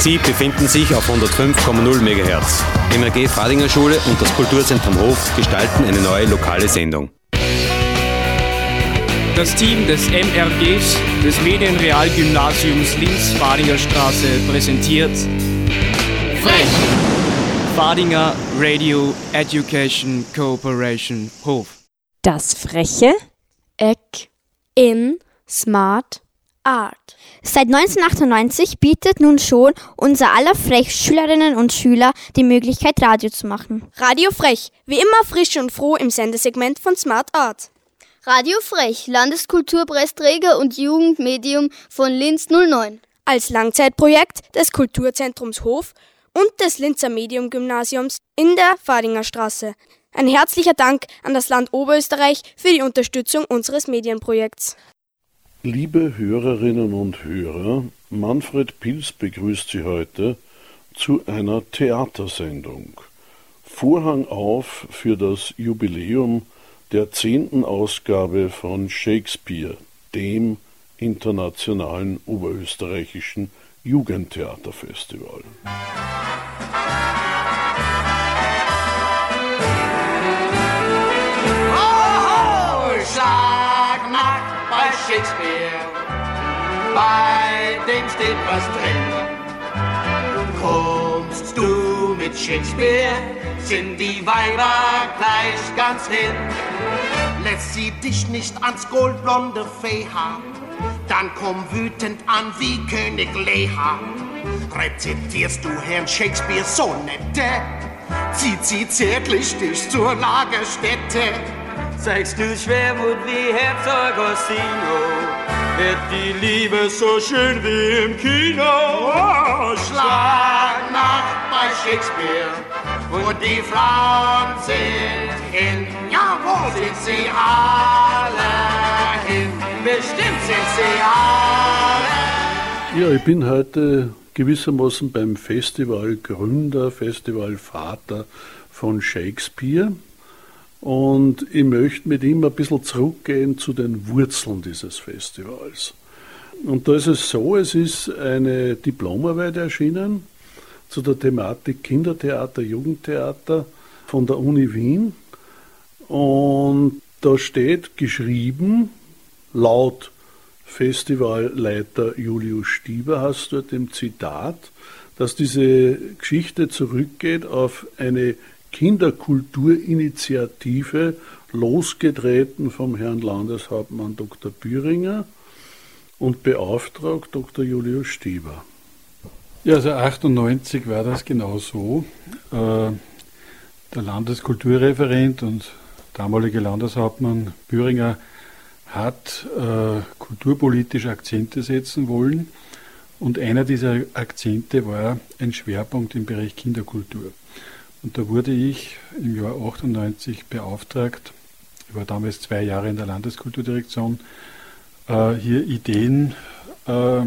Sie befinden sich auf 105,0 MHz. MRG Fadinger Schule und das Kulturzentrum Hof gestalten eine neue lokale Sendung. Das Team des MRGs des Medienrealgymnasiums Linz-Fadinger Straße präsentiert Frech! Fadinger Radio Education Cooperation Hof. Das freche Eck in Smart Art. Seit 1998 bietet nun schon unser aller Frech Schülerinnen und Schüler die Möglichkeit, Radio zu machen. Radio Frech, wie immer frisch und froh im Sendesegment von Smart Art. Radio Frech, Landeskulturpreisträger und Jugendmedium von Linz 09. Als Langzeitprojekt des Kulturzentrums Hof und des Linzer Medium-Gymnasiums in der Fadinger Straße. Ein herzlicher Dank an das Land Oberösterreich für die Unterstützung unseres Medienprojekts. Liebe Hörerinnen und Hörer, Manfred Pils begrüßt Sie heute zu einer Theatersendung. Vorhang auf für das Jubiläum der zehnten Ausgabe von Shakespeare, dem internationalen oberösterreichischen Jugendtheaterfestival. Shakespeare, bei dem steht was drin. Kommst du mit Shakespeare, sind die Weiber gleich ganz hin. Lässt sie dich nicht ans goldblonde Fehhaar, dann komm wütend an wie König Leha. Rezitierst du Herrn Shakespeare Sonette, zieht sie zärtlich dich zur Lagerstätte zeigst du Schwermut wie Herzog Orsino. Wird die Liebe so schön wie im Kino. Oh, Schlagnacht bei Shakespeare. Und die Frauen sind hin. Ja, wo sind sie alle hin? Bestimmt sind sie alle. Ja, ich bin heute gewissermaßen beim Festivalgründer, Festivalvater von Shakespeare. Und ich möchte mit ihm ein bisschen zurückgehen zu den Wurzeln dieses Festivals. Und da ist es so, es ist eine Diplomarbeit erschienen zu der Thematik Kindertheater, Jugendtheater von der Uni Wien. Und da steht geschrieben, laut Festivalleiter Julius Stieber hast dort im Zitat, dass diese Geschichte zurückgeht auf eine Kinderkulturinitiative, losgetreten vom Herrn Landeshauptmann Dr. Büringer und beauftragt Dr. Julius Stieber. Ja, also 98 war das genau so. Äh, der Landeskulturreferent und damalige Landeshauptmann Büringer hat äh, kulturpolitische Akzente setzen wollen und einer dieser Akzente war ein Schwerpunkt im Bereich Kinderkultur. Und da wurde ich im Jahr 98 beauftragt, ich war damals zwei Jahre in der Landeskulturdirektion, äh, hier Ideen äh,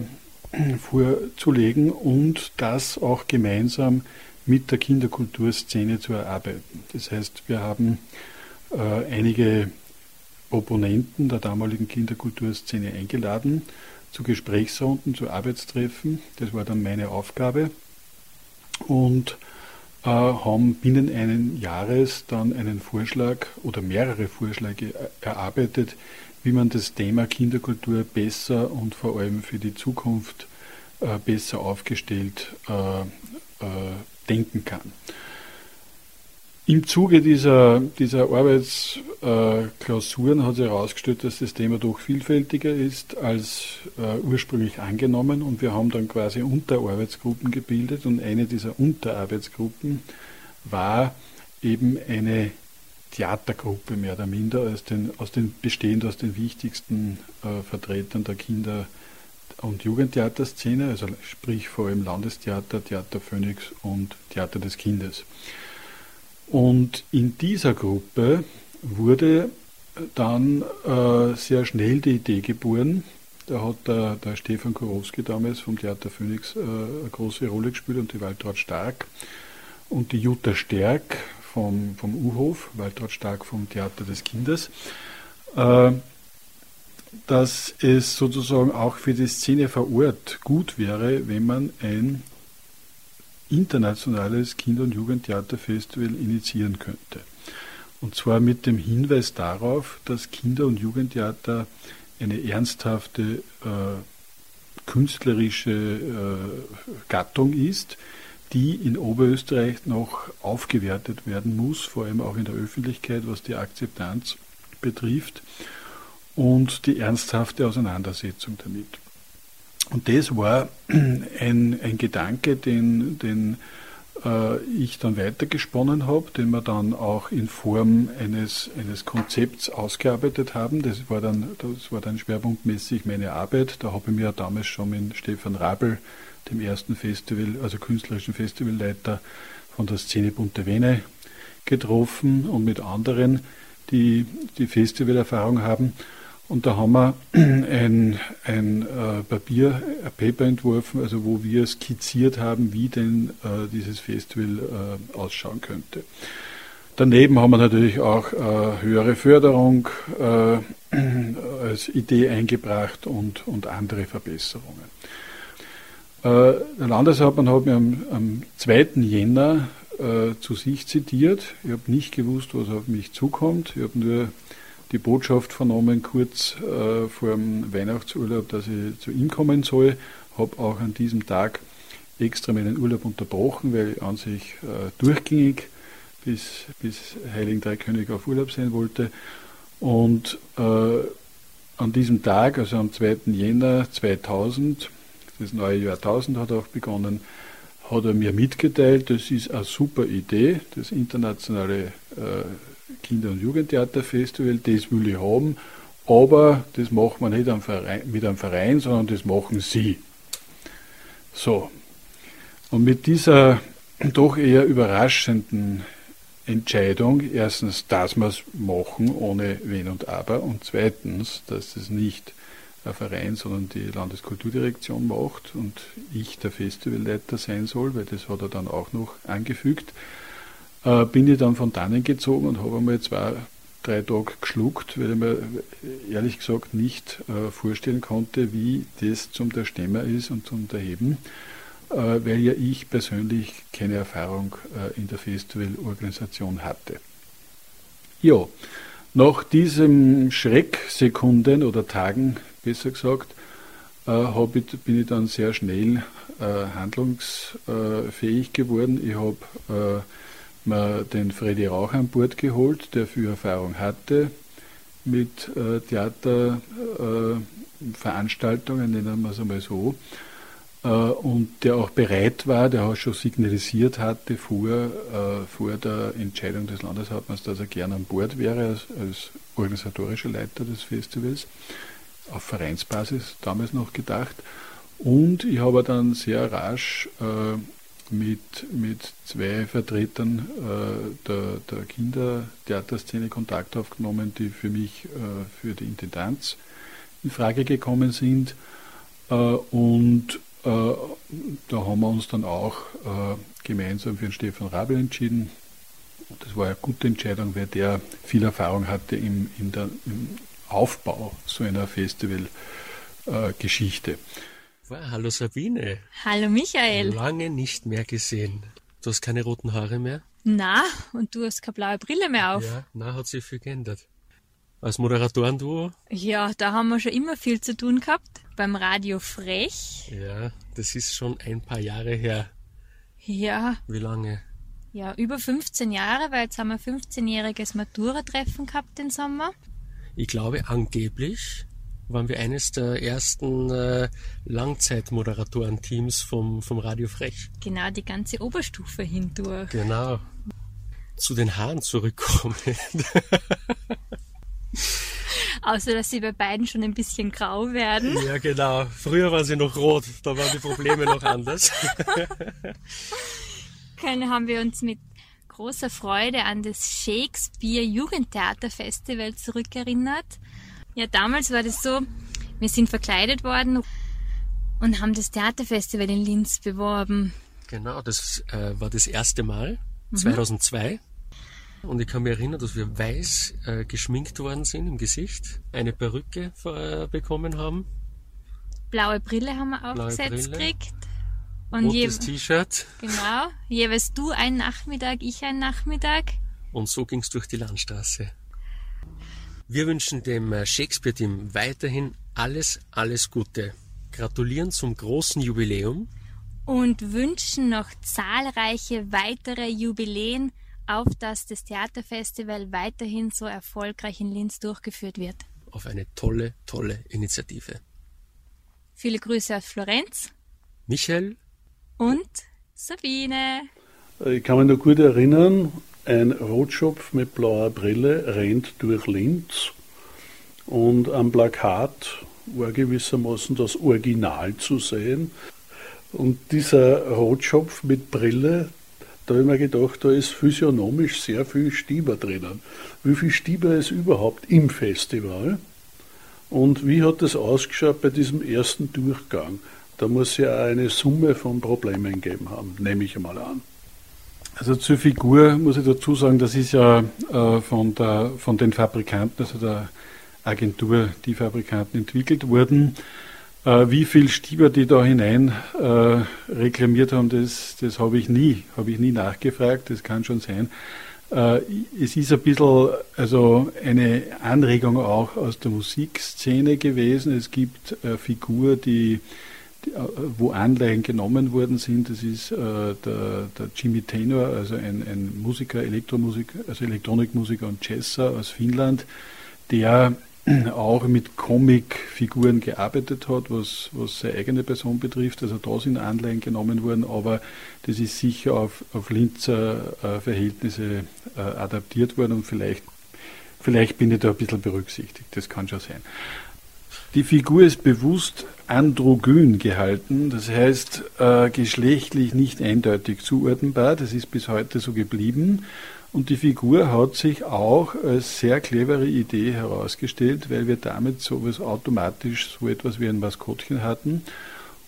vorzulegen und das auch gemeinsam mit der Kinderkulturszene zu erarbeiten. Das heißt, wir haben äh, einige Opponenten der damaligen Kinderkulturszene eingeladen zu Gesprächsrunden, zu Arbeitstreffen. Das war dann meine Aufgabe. Und haben binnen eines Jahres dann einen Vorschlag oder mehrere Vorschläge erarbeitet, wie man das Thema Kinderkultur besser und vor allem für die Zukunft äh, besser aufgestellt äh, denken kann. Im Zuge dieser, dieser Arbeitsklausuren hat sich herausgestellt, dass das Thema doch vielfältiger ist als äh, ursprünglich angenommen und wir haben dann quasi Unterarbeitsgruppen gebildet und eine dieser Unterarbeitsgruppen war eben eine Theatergruppe mehr oder minder aus den, aus den, bestehend aus den wichtigsten äh, Vertretern der Kinder- und Jugendtheaterszene, also sprich vor allem Landestheater, Theater Phoenix und Theater des Kindes. Und in dieser Gruppe wurde dann äh, sehr schnell die Idee geboren. Da hat der, der Stefan Kurowski damals vom Theater Phoenix äh, eine große Rolle gespielt und die Waltraud Stark und die Jutta Stärk vom, vom U-Hof, Waltraud Stark vom Theater des Kindes, äh, dass es sozusagen auch für die Szene vor Ort gut wäre, wenn man ein internationales Kinder- und Jugendtheaterfestival initiieren könnte. Und zwar mit dem Hinweis darauf, dass Kinder- und Jugendtheater eine ernsthafte äh, künstlerische äh, Gattung ist, die in Oberösterreich noch aufgewertet werden muss, vor allem auch in der Öffentlichkeit, was die Akzeptanz betrifft und die ernsthafte Auseinandersetzung damit. Und das war ein, ein Gedanke, den, den äh, ich dann weitergesponnen habe, den wir dann auch in Form eines, eines Konzepts ausgearbeitet haben. Das war, dann, das war dann schwerpunktmäßig meine Arbeit. Da habe ich mir damals schon mit Stefan Rabel, dem ersten Festival, also künstlerischen Festivalleiter von der Szene Bunte Vene, getroffen und mit anderen, die die Festivalerfahrung haben. Und da haben wir ein, ein äh, Papier, ein Paper entworfen, also wo wir skizziert haben, wie denn äh, dieses Festival äh, ausschauen könnte. Daneben haben wir natürlich auch äh, höhere Förderung äh, als Idee eingebracht und, und andere Verbesserungen. Äh, der Landeshauptmann hat mir am, am 2. Jänner zu sich zitiert. Ich habe nicht gewusst, was auf mich zukommt. Ich habe nur die Botschaft vernommen, kurz äh, vor dem Weihnachtsurlaub, dass ich zu ihm kommen soll. Habe auch an diesem Tag extra meinen Urlaub unterbrochen, weil ich an sich äh, durchgängig bis, bis Heiligen Drei König auf Urlaub sein wollte. Und äh, an diesem Tag, also am 2. Jänner 2000, das neue Jahrtausend hat auch begonnen, hat er mir mitgeteilt, das ist eine super Idee, das internationale äh, Kinder- und Jugendtheaterfestival, das will ich haben, aber das machen wir nicht mit einem Verein, sondern das machen Sie. So. Und mit dieser doch eher überraschenden Entscheidung, erstens, dass wir es machen ohne Wenn und Aber und zweitens, dass es nicht ein Verein, sondern die Landeskulturdirektion macht und ich der Festivalleiter sein soll, weil das hat er dann auch noch angefügt, äh, bin ich dann von dannen gezogen und habe einmal zwei, drei Tage geschluckt, weil ich mir ehrlich gesagt nicht äh, vorstellen konnte, wie das zum der Stemmer ist und zum der Heben, äh, weil ja ich persönlich keine Erfahrung äh, in der Festivalorganisation hatte. Ja, nach diesen Schrecksekunden oder Tagen, besser gesagt, äh, ich, bin ich dann sehr schnell äh, handlungsfähig geworden. Ich habe äh, mir den Freddy Rauch an Bord geholt, der viel Erfahrung hatte mit äh, Theaterveranstaltungen, äh, nennen wir es einmal so, äh, und der auch bereit war, der auch schon signalisiert hatte vor, äh, vor der Entscheidung des Landeshauptmanns, dass er gerne an Bord wäre als, als organisatorischer Leiter des Festivals, auf Vereinsbasis damals noch gedacht. Und ich habe dann sehr rasch äh, mit, mit zwei Vertretern äh, der, der Kindertheaterszene Kontakt aufgenommen, die für mich äh, für die Intendanz in Frage gekommen sind. Äh, und äh, da haben wir uns dann auch äh, gemeinsam für den Stefan Rabel entschieden. Das war eine gute Entscheidung, weil der viel Erfahrung hatte im, der, im Aufbau so einer Festivalgeschichte. Äh, hallo Sabine. Hallo Michael. Lange nicht mehr gesehen. Du hast keine roten Haare mehr? Na, und du hast keine blaue Brille mehr auf. Ja, na, hat sich viel geändert. Als Moderatoren-Duo? Ja, da haben wir schon immer viel zu tun gehabt. Beim Radio Frech. Ja, das ist schon ein paar Jahre her. Ja. Wie lange? Ja, über 15 Jahre, weil jetzt haben wir 15-jähriges Matura-Treffen gehabt den Sommer. Ich glaube angeblich waren wir eines der ersten äh, Langzeitmoderatoren-Teams vom, vom Radio Frech. Genau, die ganze Oberstufe hindurch. Genau. Zu den Haaren zurückkommen. Außer, dass sie bei beiden schon ein bisschen grau werden. Ja, genau. Früher waren sie noch rot, da waren die Probleme noch anders. Können haben wir uns mit großer Freude an das Shakespeare Jugendtheater Festival zurückerinnert. Ja, damals war das so, wir sind verkleidet worden und haben das Theaterfestival in Linz beworben. Genau, das äh, war das erste Mal, mhm. 2002. Und ich kann mich erinnern, dass wir weiß äh, geschminkt worden sind im Gesicht, eine Perücke äh, bekommen haben. Blaue Brille haben wir aufgesetzt gekriegt. Und Rotes T-Shirt. Genau. Jeweils du einen Nachmittag, ich einen Nachmittag. Und so ging's durch die Landstraße. Wir wünschen dem äh, Shakespeare-Team weiterhin alles, alles Gute. Gratulieren zum großen Jubiläum. Und wünschen noch zahlreiche weitere Jubiläen, auf dass das Theaterfestival weiterhin so erfolgreich in Linz durchgeführt wird. Auf eine tolle, tolle Initiative. Viele Grüße aus Florenz. Michael. Und Sabine. Ich kann mich noch gut erinnern, ein Rotschopf mit blauer Brille rennt durch Linz und am Plakat war gewissermaßen das Original zu sehen. Und dieser Rotschopf mit Brille, da habe ich mir gedacht, da ist physiognomisch sehr viel Stieber drinnen. Wie viel Stieber ist überhaupt im Festival? Und wie hat das ausgeschaut bei diesem ersten Durchgang? Da muss ja eine Summe von Problemen gegeben haben, nehme ich einmal an. Also zur Figur muss ich dazu sagen, das ist ja äh, von, der, von den Fabrikanten, also der Agentur, die Fabrikanten entwickelt worden. Äh, wie viel Stieber die da hinein äh, reklamiert haben, das, das habe ich nie, habe ich nie nachgefragt, das kann schon sein. Äh, es ist ein bisschen also eine Anregung auch aus der Musikszene gewesen. Es gibt eine Figur, die wo Anleihen genommen worden sind. Das ist äh, der, der, Jimmy Tenor, also ein, ein Musiker, Elektromusik, also Elektronikmusiker und Jazzer aus Finnland, der auch mit Comicfiguren gearbeitet hat, was, was seine eigene Person betrifft. Also da sind Anleihen genommen worden, aber das ist sicher auf, auf Linzer äh, Verhältnisse äh, adaptiert worden und vielleicht, vielleicht bin ich da ein bisschen berücksichtigt. Das kann schon sein. Die Figur ist bewusst androgyn gehalten, das heißt äh, geschlechtlich nicht eindeutig zuordnenbar. Das ist bis heute so geblieben. Und die Figur hat sich auch als sehr clevere Idee herausgestellt, weil wir damit sowas automatisch so etwas wie ein Maskottchen hatten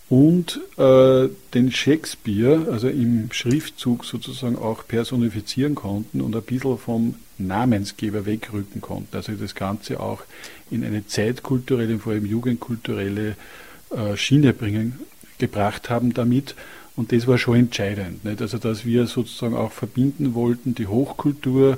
und äh, den Shakespeare, also im Schriftzug sozusagen auch personifizieren konnten und ein bisschen vom Namensgeber wegrücken konnten. Also das Ganze auch in eine zeitkulturelle, vor allem jugendkulturelle Schiene bringen, gebracht haben damit. Und das war schon entscheidend. Nicht? Also dass wir sozusagen auch verbinden wollten, die Hochkultur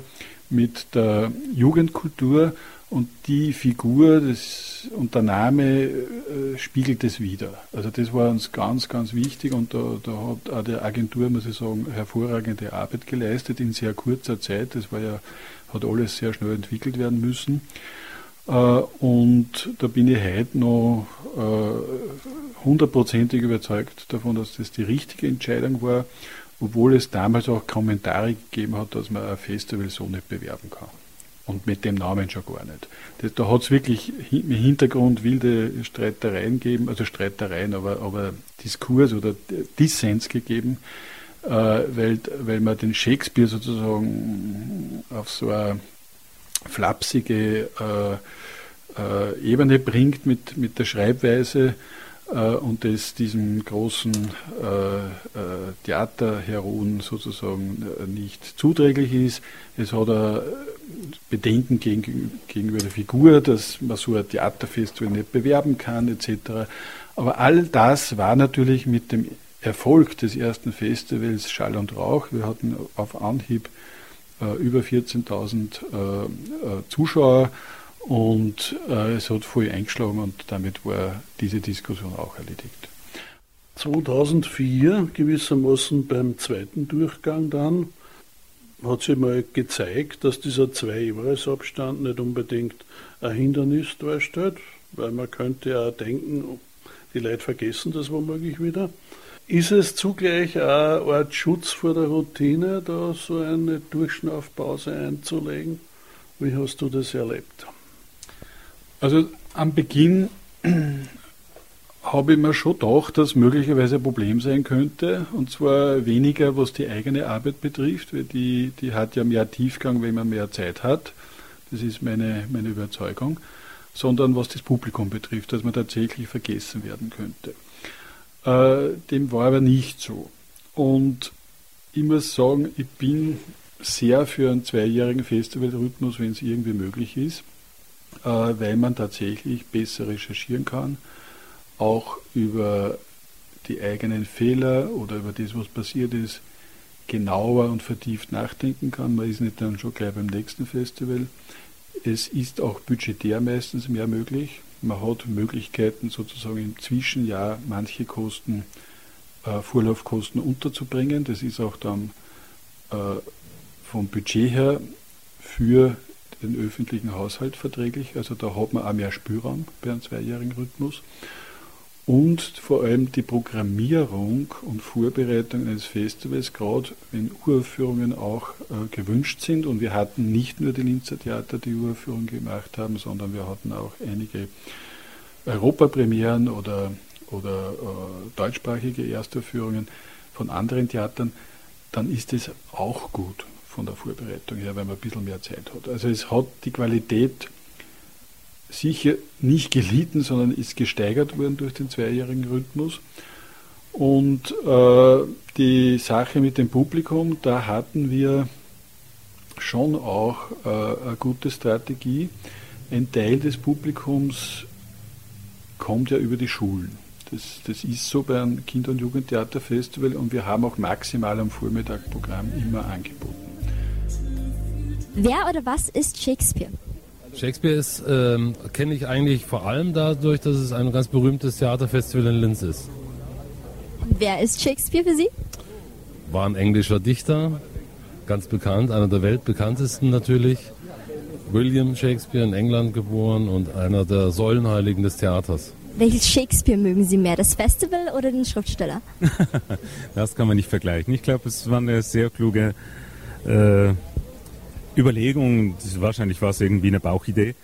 mit der Jugendkultur und die Figur das, und der Name äh, spiegelt es wieder. Also das war uns ganz, ganz wichtig und da, da hat auch die Agentur, muss ich sagen, hervorragende Arbeit geleistet in sehr kurzer Zeit. Das war ja, hat alles sehr schnell entwickelt werden müssen. Äh, und da bin ich heute noch äh, hundertprozentig überzeugt davon, dass das die richtige Entscheidung war, obwohl es damals auch Kommentare gegeben hat, dass man ein Festival so nicht bewerben kann. Und mit dem Namen schon gar nicht. Das, da hat es wirklich im Hintergrund wilde Streitereien gegeben, also Streitereien, aber, aber Diskurs oder Dissens gegeben, äh, weil, weil man den Shakespeare sozusagen auf so eine flapsige äh, äh, Ebene bringt mit, mit der Schreibweise äh, und das diesem großen äh, äh, Theaterheroen sozusagen nicht zuträglich ist. Es hat Bedenken gegen, gegenüber der Figur, dass man so ein Theaterfestival nicht bewerben kann etc. Aber all das war natürlich mit dem Erfolg des ersten Festivals Schall und Rauch. Wir hatten auf Anhieb über 14.000 äh, äh, Zuschauer und äh, es hat voll eingeschlagen und damit war diese Diskussion auch erledigt. 2004 gewissermaßen beim zweiten Durchgang dann hat sich mal gezeigt, dass dieser Zwei-Jahres-Abstand nicht unbedingt ein Hindernis darstellt, weil man könnte ja denken, die Leute vergessen das womöglich wieder. Ist es zugleich auch eine Art Schutz vor der Routine, da so eine Durchschnaufpause einzulegen? Wie hast du das erlebt? Also am Beginn habe ich mir schon gedacht, dass möglicherweise ein Problem sein könnte. Und zwar weniger, was die eigene Arbeit betrifft, weil die, die hat ja mehr Tiefgang, wenn man mehr Zeit hat. Das ist meine, meine Überzeugung. Sondern was das Publikum betrifft, dass man tatsächlich vergessen werden könnte. Äh, dem war aber nicht so. Und ich muss sagen, ich bin sehr für einen zweijährigen Festivalrhythmus, wenn es irgendwie möglich ist, äh, weil man tatsächlich besser recherchieren kann, auch über die eigenen Fehler oder über das, was passiert ist, genauer und vertieft nachdenken kann. Man ist nicht dann schon gleich beim nächsten Festival. Es ist auch budgetär meistens mehr möglich. Man hat Möglichkeiten, sozusagen im Zwischenjahr manche Kosten, äh, Vorlaufkosten unterzubringen. Das ist auch dann äh, vom Budget her für den öffentlichen Haushalt verträglich. Also da hat man auch mehr Spielraum bei einem zweijährigen Rhythmus. Und vor allem die Programmierung und Vorbereitung eines Festivals, gerade wenn Uraufführungen auch äh, gewünscht sind. Und wir hatten nicht nur die Linzer Theater, die Uraufführungen gemacht haben, sondern wir hatten auch einige Europapremieren oder, oder äh, deutschsprachige Erstaufführungen von anderen Theatern. Dann ist es auch gut von der Vorbereitung her, weil man ein bisschen mehr Zeit hat. Also es hat die Qualität sicher nicht gelitten, sondern ist gesteigert worden durch den zweijährigen Rhythmus. Und äh, die Sache mit dem Publikum, da hatten wir schon auch äh, eine gute Strategie. Ein Teil des Publikums kommt ja über die Schulen. Das, das ist so bei einem Kinder- und Jugendtheaterfestival und wir haben auch maximal am Vormittagprogramm immer angeboten. Wer oder was ist Shakespeare? Shakespeare ist, ähm, kenne ich eigentlich vor allem dadurch, dass es ein ganz berühmtes Theaterfestival in Linz ist. Wer ist Shakespeare für Sie? War ein englischer Dichter, ganz bekannt, einer der weltbekanntesten natürlich. William Shakespeare in England geboren und einer der Säulenheiligen des Theaters. Welches Shakespeare mögen Sie mehr, das Festival oder den Schriftsteller? das kann man nicht vergleichen. Ich glaube, es war eine sehr kluge äh, Überlegung, wahrscheinlich war es irgendwie eine Bauchidee,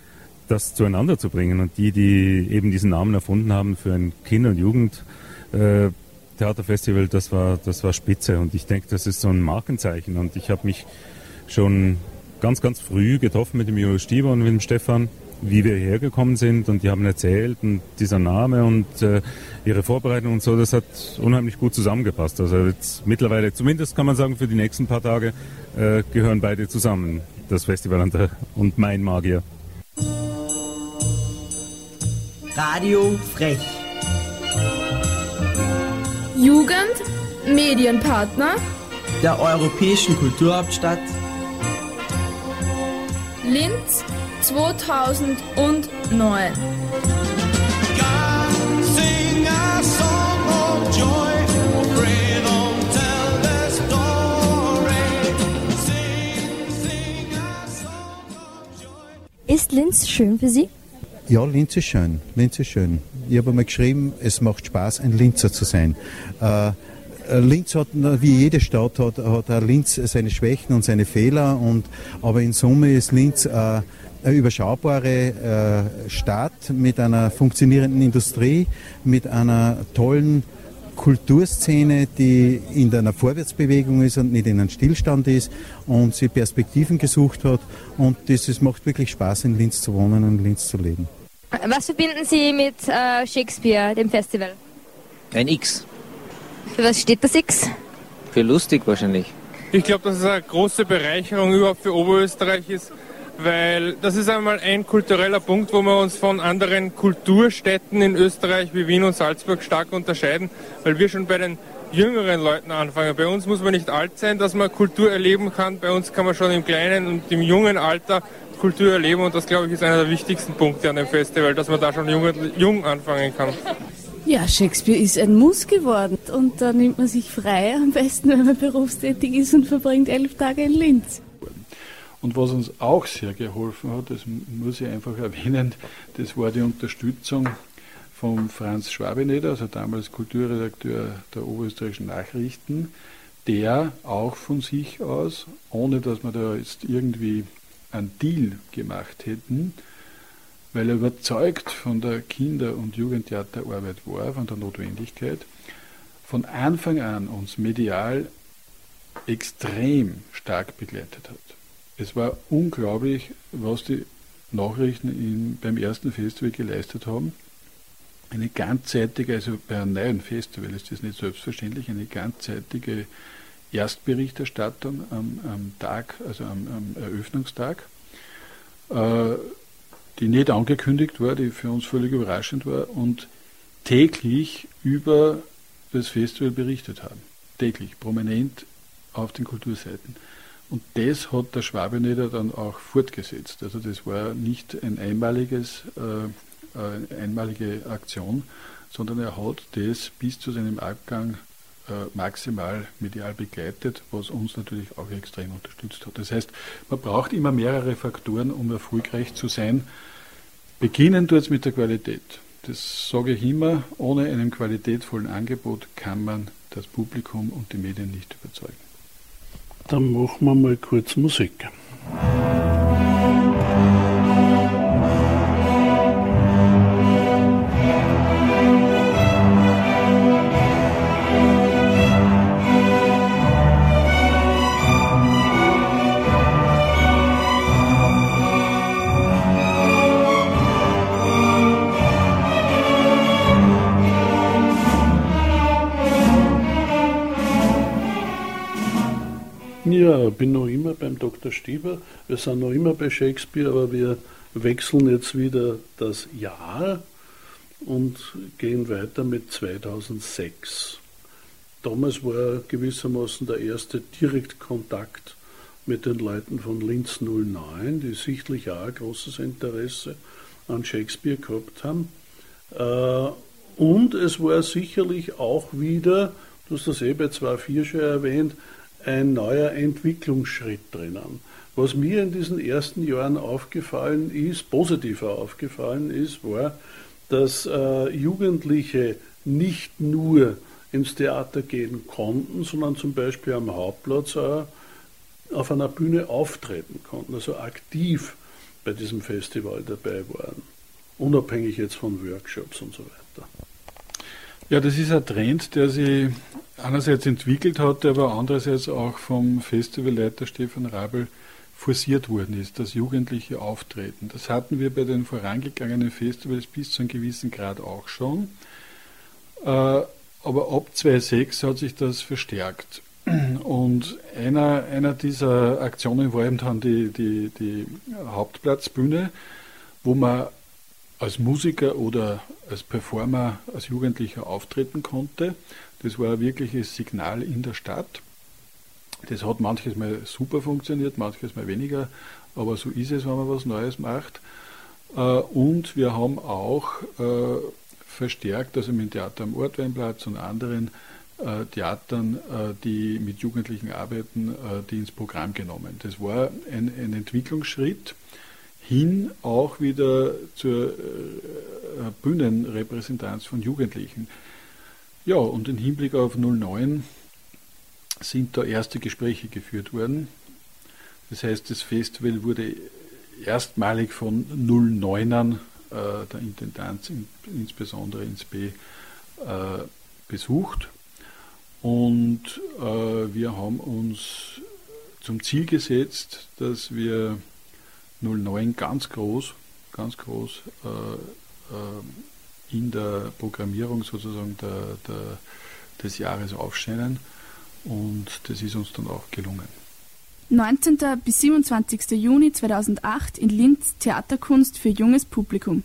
das zueinander zu bringen. Und die, die eben diesen Namen erfunden haben für ein Kinder- und Jugendtheaterfestival, das war, das war spitze. Und ich denke, das ist so ein Markenzeichen. Und ich habe mich schon ganz, ganz früh getroffen mit dem Jojo Stieber und mit dem Stefan, wie wir hierher gekommen sind. Und die haben erzählt und dieser Name und äh, ihre Vorbereitung und so, das hat unheimlich gut zusammengepasst. Also jetzt mittlerweile, zumindest kann man sagen, für die nächsten paar Tage äh, gehören beide zusammen, das Festival und, und mein Magier. Radio Frech. Jugend, Medienpartner der Europäischen Kulturhauptstadt Linz 2009. Ist Linz schön für Sie? Ja, Linz ist schön. Linz ist schön. Ich habe einmal geschrieben, es macht Spaß, ein Linzer zu sein. Äh, Linz hat, wie jede Stadt, hat, hat auch Linz seine Schwächen und seine Fehler. Und, aber in Summe ist Linz äh, eine überschaubare äh, Stadt mit einer funktionierenden Industrie, mit einer tollen Kulturszene, die in einer Vorwärtsbewegung ist und nicht in einem Stillstand ist und sie Perspektiven gesucht hat. Und das, es macht wirklich Spaß, in Linz zu wohnen und in Linz zu leben. Was verbinden Sie mit äh, Shakespeare, dem Festival? Ein X. Für was steht das X? Für lustig wahrscheinlich. Ich glaube, dass es eine große Bereicherung überhaupt für Oberösterreich ist, weil das ist einmal ein kultureller Punkt, wo wir uns von anderen Kulturstädten in Österreich wie Wien und Salzburg stark unterscheiden, weil wir schon bei den jüngeren Leuten anfangen. Bei uns muss man nicht alt sein, dass man Kultur erleben kann. Bei uns kann man schon im kleinen und im jungen Alter Kultur erleben und das, glaube ich, ist einer der wichtigsten Punkte an dem Festival, dass man da schon jung, jung anfangen kann. Ja, Shakespeare ist ein Muss geworden und da nimmt man sich frei, am besten, wenn man berufstätig ist und verbringt elf Tage in Linz. Und was uns auch sehr geholfen hat, das muss ich einfach erwähnen, das war die Unterstützung von Franz Schwabineder, also damals Kulturredakteur der Oberösterreichischen Nachrichten, der auch von sich aus, ohne dass wir da jetzt irgendwie einen Deal gemacht hätten, weil er überzeugt von der Kinder- und Jugendtheaterarbeit war, von der Notwendigkeit, von Anfang an uns medial extrem stark begleitet hat. Es war unglaublich, was die Nachrichten in, beim ersten Festival geleistet haben. Eine ganzseitige, also bei einem neuen Festival ist das nicht selbstverständlich, eine ganzseitige Erstberichterstattung am, am Tag, also am, am Eröffnungstag, äh, die nicht angekündigt war, die für uns völlig überraschend war und täglich über das Festival berichtet haben. Täglich, prominent auf den Kulturseiten. Und das hat der Schwabenieder dann auch fortgesetzt. Also das war nicht ein einmaliges, äh, eine einmalige Aktion, sondern er hat das bis zu seinem Abgang äh, maximal medial begleitet, was uns natürlich auch extrem unterstützt hat. Das heißt, man braucht immer mehrere Faktoren, um erfolgreich zu sein. Beginnen tut es mit der Qualität. Das sage ich immer, ohne einem qualitätvollen Angebot kann man das Publikum und die Medien nicht überzeugen. Dann machen wir mal kurz Musik. Ja, bin noch immer beim Dr. Stieber. Wir sind noch immer bei Shakespeare, aber wir wechseln jetzt wieder das Jahr und gehen weiter mit 2006. Damals war gewissermaßen der erste Direktkontakt mit den Leuten von Linz 09, die sichtlich auch großes Interesse an Shakespeare gehabt haben. Äh, und es war sicherlich auch wieder, du hast das eh bei 2.4 schon erwähnt, ein neuer Entwicklungsschritt drinnen. Was mir in diesen ersten Jahren aufgefallen ist, positiver aufgefallen ist, war, dass äh, Jugendliche nicht nur ins Theater gehen konnten, sondern zum Beispiel am Hauptplatz äh, auf einer Bühne auftreten konnten, also aktiv bei diesem Festival dabei waren, unabhängig jetzt von Workshops und so weiter. Ja, das ist ein Trend, der sich einerseits entwickelt hat, aber andererseits auch vom Festivalleiter Stefan Rabel forciert worden ist, das jugendliche Auftreten. Das hatten wir bei den vorangegangenen Festivals bis zu einem gewissen Grad auch schon. Äh, aber ab 2006 hat sich das verstärkt. Und einer, einer dieser Aktionen war eben dann die, die, die Hauptplatzbühne, wo man als Musiker oder als Performer, als Jugendlicher auftreten konnte. Das war ein wirkliches Signal in der Stadt. Das hat manches Mal super funktioniert, manches Mal weniger, aber so ist es, wenn man was Neues macht. Äh, und wir haben auch äh, verstärkt, also mit dem Theater am Ortweinplatz und anderen äh, Theatern, die mit Jugendlichen arbeiten, die ins Programm genommen. Das war ein, ein Entwicklungsschritt hin auch wieder zur Bühnenrepräsentanz von Jugendlichen. Ja, und im Hinblick auf 09 sind da erste Gespräche geführt worden. Das heißt, das Festival wurde erstmalig von 09ern äh, der Intendanz, in, insbesondere ins B, äh, besucht. Und äh, wir haben uns zum Ziel gesetzt, dass wir 09 ganz groß, ganz groß äh, äh, in der Programmierung sozusagen der, der, des Jahres aufscheinen und das ist uns dann auch gelungen. 19. bis 27. Juni 2008 in Linz Theaterkunst für junges Publikum.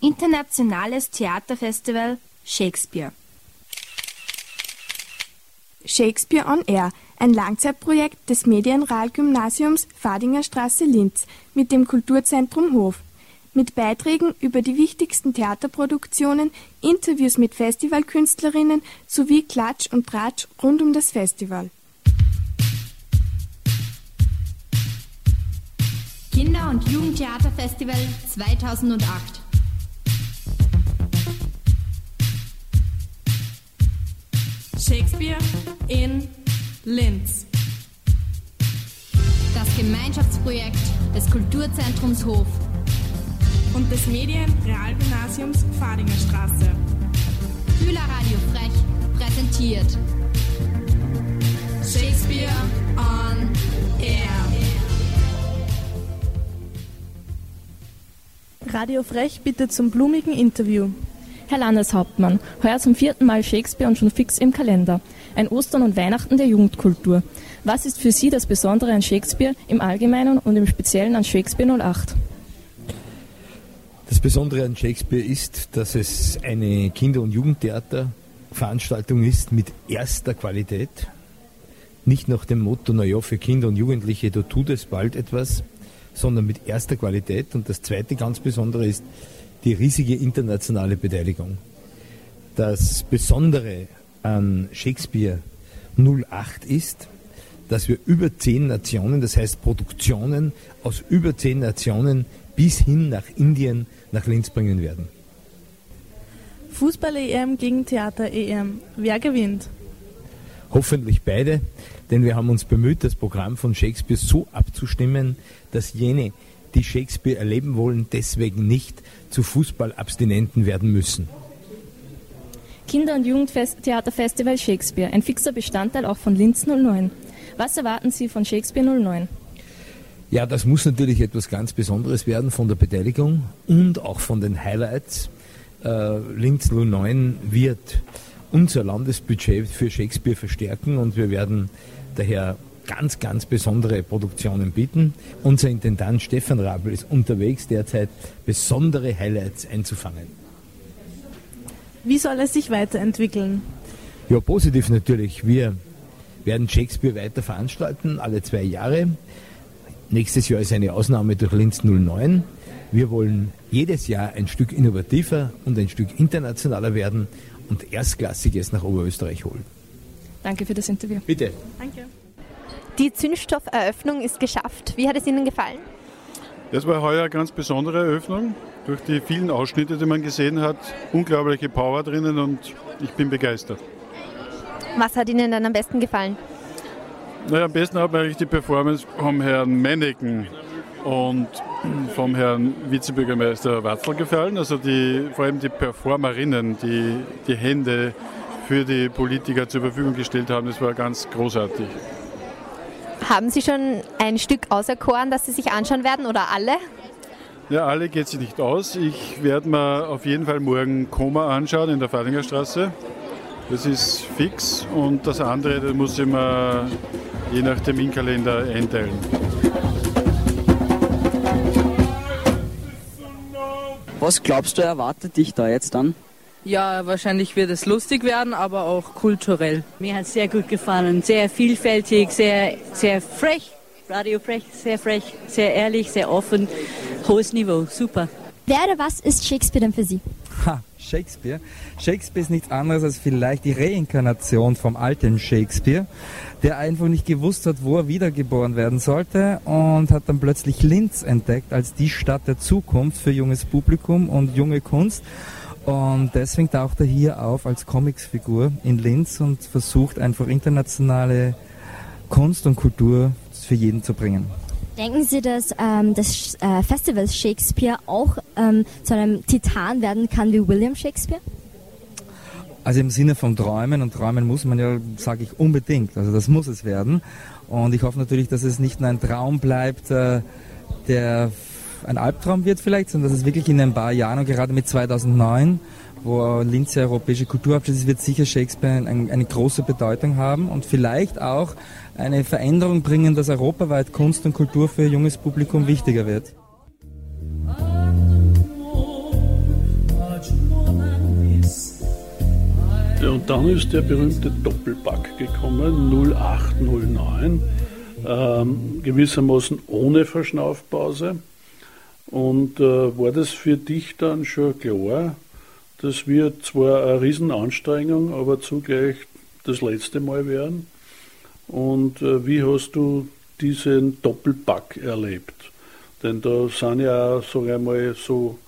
Internationales Theaterfestival Shakespeare. Shakespeare on Air, ein Langzeitprojekt des Medienrealgymnasiums Fadinger Straße Linz mit dem Kulturzentrum Hof mit Beiträgen über die wichtigsten Theaterproduktionen, Interviews mit Festivalkünstlerinnen sowie Klatsch und Tratsch rund um das Festival. Kinder- und Jugendtheaterfestival 2008. Shakespeare in Linz. Das Gemeinschaftsprojekt des Kulturzentrums Hof und des Medienrealgymnasiums Fadinger Straße. Schülerradio Frech präsentiert Shakespeare on Air. Radio Frech bittet zum blumigen Interview. Herr Landeshauptmann, heuer zum vierten Mal Shakespeare und schon fix im Kalender. Ein Ostern und Weihnachten der Jugendkultur. Was ist für Sie das Besondere an Shakespeare im Allgemeinen und im Speziellen an Shakespeare 08? Das Besondere an Shakespeare ist, dass es eine Kinder- und Jugendtheater Veranstaltung ist mit erster Qualität. Nicht nach dem Motto, naja, für Kinder und Jugendliche, da tut es bald etwas, sondern mit erster Qualität. Und das zweite ganz Besondere ist die riesige internationale Beteiligung. Das Besondere an Shakespeare 08 ist, dass wir über zehn Nationen, das heißt Produktionen aus über zehn Nationen bis hin nach Indien, nach Linz bringen werden. Fußball-EM gegen Theater-EM. Wer gewinnt? Hoffentlich beide, denn wir haben uns bemüht, das Programm von Shakespeare so abzustimmen, dass jene, die Shakespeare erleben wollen, deswegen nicht zu Fußballabstinenten werden müssen. Kinder- und Jugendtheaterfestival Shakespeare, ein fixer Bestandteil auch von Linz 09. Was erwarten Sie von Shakespeare 09? Ja, das muss natürlich etwas ganz Besonderes werden von der Beteiligung und auch von den Highlights. Äh, Linz 09 wird unser Landesbudget für Shakespeare verstärken und wir werden daher ganz, ganz besondere Produktionen bieten. Unser Intendant Stefan Rabel ist unterwegs, derzeit besondere Highlights einzufangen. Wie soll es sich weiterentwickeln? Ja, positiv natürlich. Wir werden Shakespeare weiter veranstalten, alle zwei Jahre. Nächstes Jahr ist eine Ausnahme durch Linz 09. Wir wollen jedes Jahr ein Stück innovativer und ein Stück internationaler werden und Erstklassiges nach Oberösterreich holen. Danke für das Interview. Bitte. Danke. Die Zündstofferöffnung ist geschafft. Wie hat es Ihnen gefallen? Das war heuer eine ganz besondere Eröffnung. Durch die vielen Ausschnitte, die man gesehen hat, unglaubliche Power drinnen und ich bin begeistert. Was hat Ihnen dann am besten gefallen? Naja, am besten hat mir eigentlich die Performance vom Herrn Menneken und vom Herrn Vizebürgermeister Watzel gefallen. Also die, vor allem die Performerinnen, die die Hände für die Politiker zur Verfügung gestellt haben, das war ganz großartig. Haben Sie schon ein Stück auserkoren, das Sie sich anschauen werden oder alle? Ja, alle geht sich nicht aus. Ich werde mir auf jeden Fall morgen Koma anschauen in der Fadinger Straße. Das ist fix und das andere, das muss ich mir je nach Terminkalender einteilen. Was glaubst du, erwartet dich da jetzt dann? Ja, wahrscheinlich wird es lustig werden, aber auch kulturell. Mir hat es sehr gut gefallen. Sehr vielfältig, sehr, sehr frech. Radio frech, sehr frech, sehr ehrlich, sehr offen. Hohes Niveau, super. Wer oder was ist Shakespeare denn für Sie? Ha, Shakespeare. Shakespeare ist nichts anderes als vielleicht die Reinkarnation vom alten Shakespeare, der einfach nicht gewusst hat, wo er wiedergeboren werden sollte und hat dann plötzlich Linz entdeckt als die Stadt der Zukunft für junges Publikum und junge Kunst. Und deswegen taucht er hier auf als Comicsfigur in Linz und versucht einfach internationale Kunst und Kultur für jeden zu bringen. Denken Sie, dass ähm, das äh, Festival Shakespeare auch ähm, zu einem Titan werden kann wie William Shakespeare? Also im Sinne von Träumen und Träumen muss man ja, sage ich unbedingt. Also das muss es werden. Und ich hoffe natürlich, dass es nicht nur ein Traum bleibt, äh, der ein Albtraum wird vielleicht, sondern dass es wirklich in ein paar Jahren und gerade mit 2009, wo Linz ja europäische Kulturhauptstadt ist, wird sicher Shakespeare ein, eine große Bedeutung haben und vielleicht auch eine Veränderung bringen, dass europaweit Kunst und Kultur für junges Publikum wichtiger wird. Und dann ist der berühmte Doppelpack gekommen, 0809, ähm, gewissermaßen ohne Verschnaufpause. Und äh, war das für dich dann schon klar, das wird zwar eine Riesenanstrengung, aber zugleich das letzte Mal werden? Und äh, wie hast du diesen Doppelpack erlebt? Denn da sind ja, sagen wir mal, so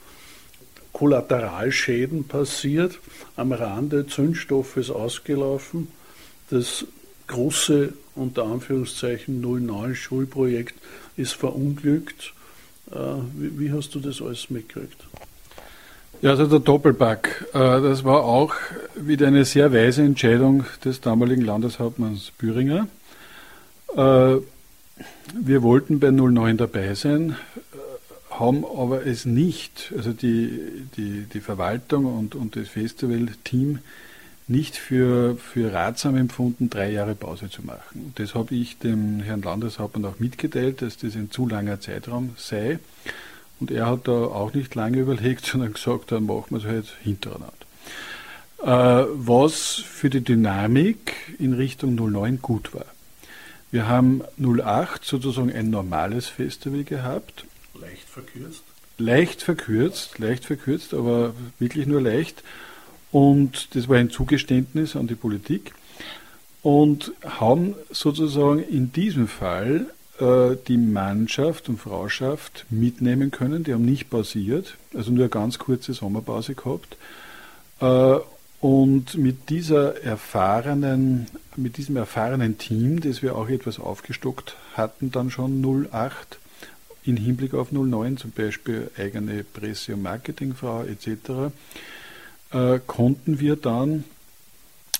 Kollateralschäden passiert. Am Rande Zündstoff ist ausgelaufen. Das große, unter Anführungszeichen, 09 Schulprojekt ist verunglückt. Äh, wie, wie, hast du das alles mitgekriegt? Ja, also der Doppelpack, äh, das war auch wieder eine sehr weise Entscheidung des damaligen Landeshauptmanns Büringer. Äh, wir wollten bei 09 dabei sein, haben aber es nicht, also die, die, die Verwaltung und, und das Festivalteam nicht für, für ratsam empfunden, drei Jahre Pause zu machen. Das habe ich dem Herrn Landeshauptmann auch mitgeteilt, dass das ein zu langer Zeitraum sei. Und er hat da auch nicht lange überlegt, sondern gesagt, dann machen wir es halt hintereinander. äh, was für die Dynamik in Richtung 09 gut war. Wir haben 08 sozusagen ein normales Festival gehabt. Leicht verkürzt. Leicht verkürzt, leicht verkürzt, aber wirklich nur leicht. Und das war ein Zugeständnis an die Politik. Und haben sozusagen in diesem Fall äh, die Mannschaft und Frauschaft mitnehmen können. Die haben nicht pausiert, also nur eine ganz kurze Sommerpause gehabt. Äh, und mit dieser erfahrenen, mit diesem erfahrenen Team, das wir auch etwas aufgestockt hatten, dann schon 08 in Hinblick auf 09, zum Beispiel eigene Presse- und Marketingfrau etc., äh, konnten wir dann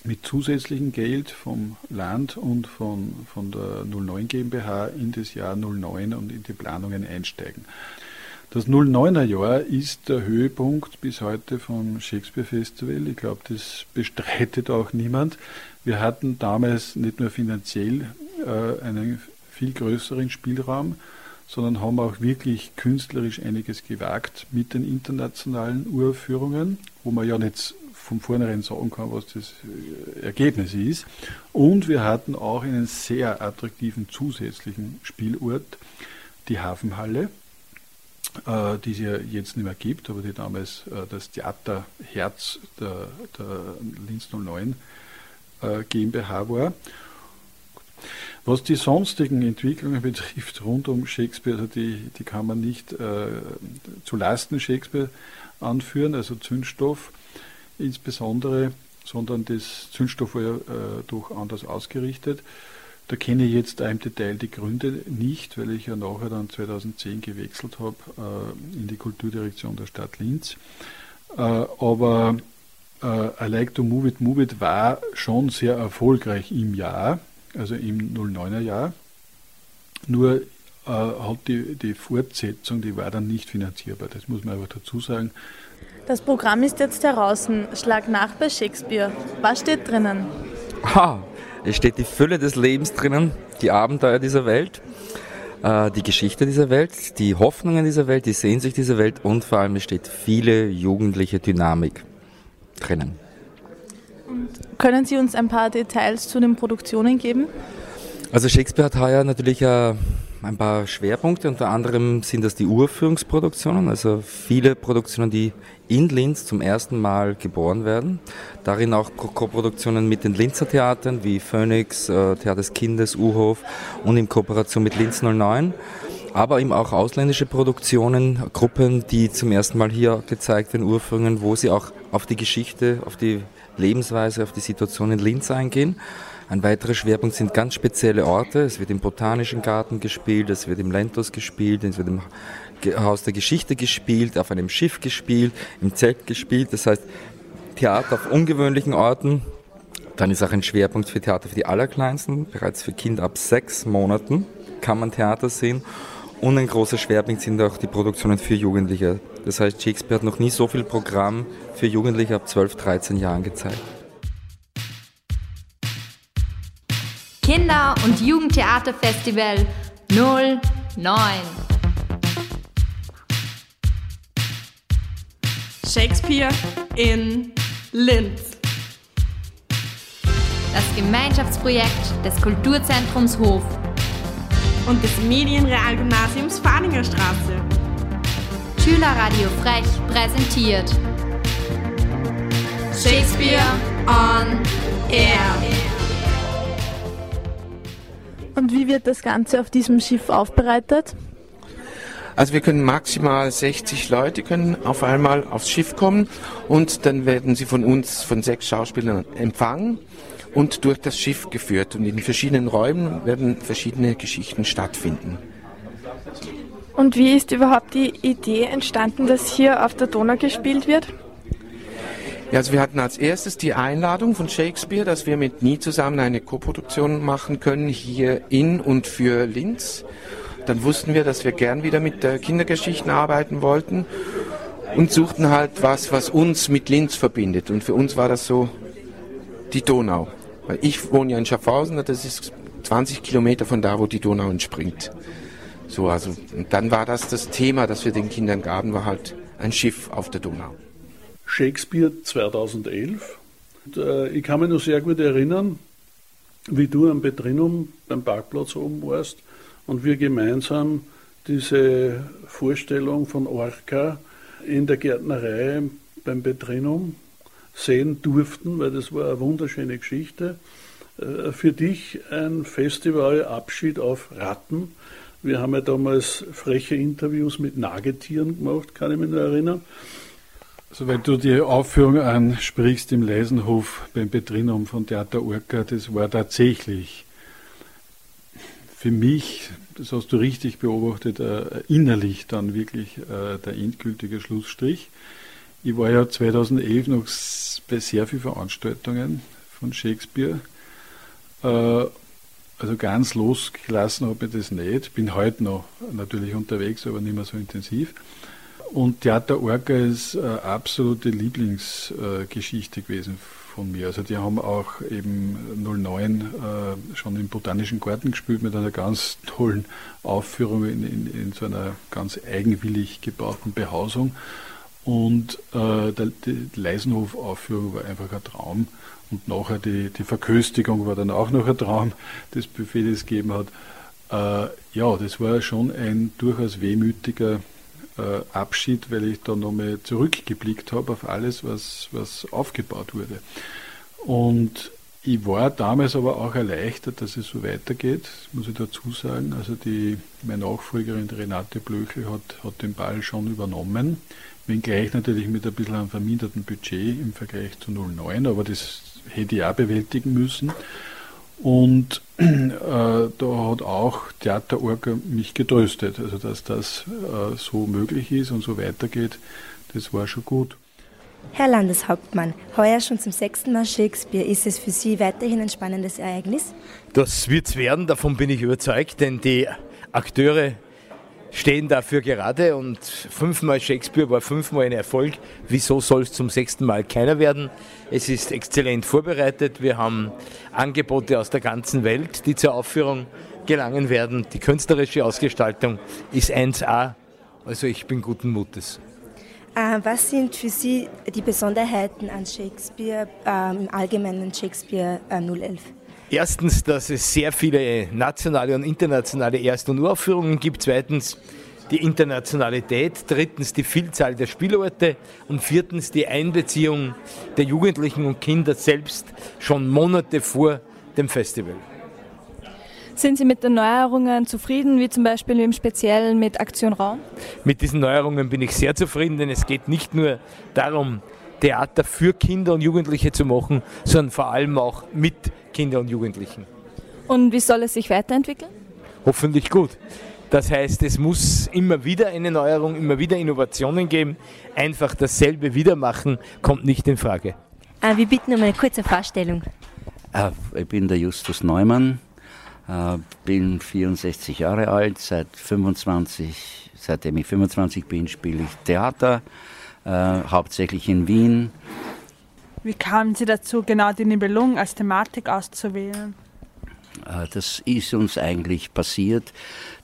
mit zusätzlichem Geld vom Land und von, von der 09 GmbH in das Jahr 09 und in die Planungen einsteigen. Das 09er Jahr ist der Höhepunkt bis heute vom Shakespeare Festival. Ich glaube, das bestreitet auch niemand. Wir hatten damals nicht nur finanziell äh, einen viel größeren Spielraum, sondern haben auch wirklich künstlerisch einiges gewagt mit den internationalen Uraufführungen, wo man ja nicht von vornherein sagen kann, was das äh, Ergebnis ist. Und wir hatten auch einen sehr attraktiven zusätzlichen Spielort, die Hafenhalle, äh, die es ja jetzt nicht mehr gibt, aber die damals äh, das Theaterherz der, der Linz 09 GmbH war. Was die sonstigen Entwicklungen betrifft rund um Shakespeare, also die, die kann man nicht äh, zu Lasten Shakespeare anführen, also Zündstoff insbesondere, sondern das Zündstoff war ja äh, doch anders ausgerichtet. Da kenne ich jetzt im Detail die Gründe nicht, weil ich ja nachher dann 2010 gewechselt habe äh, in die Kulturdirektion der Stadt Linz. Äh, aber äh, I Like to Move It, Move It war schon sehr erfolgreich im Jahr, also im 09er Jahr. Nur äh, hat die, die Fortsetzung, die war dann nicht finanzierbar. Das muss man einfach dazu sagen. Das Programm ist jetzt heraus. Schlag nach bei Shakespeare. Was steht drinnen? Ha, es steht die Fülle des Lebens drinnen, die Abenteuer dieser Welt, äh, die Geschichte dieser Welt, die Hoffnungen dieser Welt, die Sehnsucht dieser Welt und vor allem es steht viele jugendliche Dynamik drinnen. Können Sie uns ein paar Details zu den Produktionen geben? Also Shakespeare hat heuer natürlich äh, ein paar Schwerpunkte. Unter anderem sind das die Urführungsproduktionen, also viele Produktionen, die in Linz zum ersten Mal geboren werden. Darin auch Koproduktionen mit den Linzer Theatern wie Phoenix, äh, Theater des Kindes, U-Hof und in Kooperation mit Linz 09 aber eben auch ausländische Produktionen, Gruppen, die zum ersten Mal hier gezeigt werden, Urführungen, wo sie auch auf die Geschichte, auf die Lebensweise, auf die Situation in Linz eingehen. Ein weiterer Schwerpunkt sind ganz spezielle Orte. Es wird im Botanischen Garten gespielt, es wird im Lentos gespielt, es wird im Haus der Geschichte gespielt, auf einem Schiff gespielt, im Zelt gespielt. Das heißt, Theater auf ungewöhnlichen Orten. Dann ist auch ein Schwerpunkt für Theater für die Allerkleinsten. Bereits für Kinder ab sechs Monaten kann man Theater sehen. Und ein großer Schwerpunkt sind auch die Produktionen für Jugendliche. Das heißt, Shakespeare hat noch nie so viel Programm für Jugendliche ab 12, 13 Jahren gezeigt. Kinder- und Jugendtheaterfestival 09. Shakespeare in Linz. Das Gemeinschaftsprojekt des Kulturzentrums Hof und des Medienrealgymnasiums Fahlinger Straße. Schülerradio Frech präsentiert Shakespeare on Air. Und wie wird das Ganze auf diesem Schiff aufbereitet? Also wir können maximal 60 Leute können auf einmal aufs Schiff kommen und dann werden sie von uns, von sechs Schauspielern empfangen und durch das Schiff geführt. Und in verschiedenen Räumen werden verschiedene Geschichten stattfinden. Und wie ist überhaupt die Idee entstanden, dass hier auf der Donau gespielt wird? Ja, also wir hatten als erstes die Einladung von Shakespeare, dass wir mit Nie zusammen eine Koproduktion machen können, hier in und für Linz. Dann wussten wir, dass wir gern wieder mit Kindergeschichten arbeiten wollten und suchten halt was, was uns mit Linz verbindet. Und für uns war das so die Donau. Weil ich wohne ja in Schaffhausen, das ist 20 Kilometer von da, wo die Donau entspringt. So, also, dann war das das Thema, das wir den Kindern gaben, war halt ein Schiff auf der Donau. Shakespeare 2011 Und, äh, ich kann mich noch sehr gut erinnern, wie du am Betrinum beim Parkplatz oben warst und wir gemeinsam diese Vorstellung von Orca in der Gärtnerei beim Betrinum sehen durften, weil das war eine wunderschöne Geschichte. Äh, für dich ein Festival Abschied auf Ratten. Wir haben ja damals freche Interviews mit Nagetieren gemacht, kann ich mich noch erinnern. Also wenn du die Aufführung ansprichst im Leisenhof beim Betrinum von Theater Orca, das war tatsächlich für mich, das hast du richtig beobachtet, äh, innerlich dann wirklich äh, der endgültige Schlussstrich. Ich war ja 2011 noch bei sehr vielen Veranstaltungen von Shakespeare. Äh, also ganz losgelassen habe ich das nicht. Bin heute noch natürlich unterwegs, aber nicht mehr so intensiv. Und Theater Orca ist eine absolute Lieblingsgeschichte gewesen von mir. Also die haben auch eben 09 äh, schon im Botanischen Garten gespielt mit einer ganz tollen Aufführung in, in, in so einer ganz eigenwillig gebauten Behausung. Und äh, die Leisenhof-Aufführung war einfach ein Traum. Und nachher die, die Verköstigung war dann auch noch ein Traum, das Buffet, das es gegeben hat. Äh, ja, das war schon ein durchaus wehmütiger äh, Abschied, weil ich da nochmal zurückgeblickt habe auf alles, was, was aufgebaut wurde. Und ich war damals aber auch erleichtert, dass es so weitergeht, muss ich dazu sagen. Also die, meine Nachfolgerin Renate Blöchel hat, hat den Ball schon übernommen, wenngleich natürlich mit ein bisschen einem verminderten Budget im Vergleich zu 09, aber das hätte ich auch bewältigen müssen. Und äh, da hat auch Theaterorga mich getröstet, also dass das äh, so möglich ist und so weitergeht, das war schon gut. Herr Landeshauptmann, heuer schon zum sechsten Mal Shakespeare. Ist es für Sie weiterhin ein spannendes Ereignis? Das wird es werden, davon bin ich überzeugt, denn die Akteure stehen dafür gerade und fünfmal Shakespeare war fünfmal ein Erfolg. Wieso soll es zum sechsten Mal keiner werden? Es ist exzellent vorbereitet. Wir haben Angebote aus der ganzen Welt, die zur Aufführung gelangen werden. Die künstlerische Ausgestaltung ist 1A. Also ich bin guten Mutes. Äh, was sind für Sie die Besonderheiten an Shakespeare, äh, im Allgemeinen Shakespeare äh, 011? Erstens, dass es sehr viele nationale und internationale Erst- und Uraufführungen gibt. Zweitens, die Internationalität. Drittens, die Vielzahl der Spielorte. Und viertens, die Einbeziehung der Jugendlichen und Kinder selbst schon Monate vor dem Festival. Sind Sie mit den Neuerungen zufrieden, wie zum Beispiel im Speziellen mit Aktion Raum? Mit diesen Neuerungen bin ich sehr zufrieden, denn es geht nicht nur darum, Theater für Kinder und Jugendliche zu machen, sondern vor allem auch mit Kinder und Jugendlichen. Und wie soll es sich weiterentwickeln? Hoffentlich gut. Das heißt, es muss immer wieder eine Neuerung, immer wieder Innovationen geben. Einfach dasselbe wieder machen, kommt nicht in Frage. Äh, wir bitten um eine kurze Vorstellung. Äh, ich bin der Justus Neumann, äh, bin 64 Jahre alt, seit 25, seitdem ich 25 bin, spiele ich Theater, hauptsächlich in Wien wie kamen Sie dazu, genau die Nibelung als Thematik auszuwählen? Äh, das ist uns eigentlich passiert.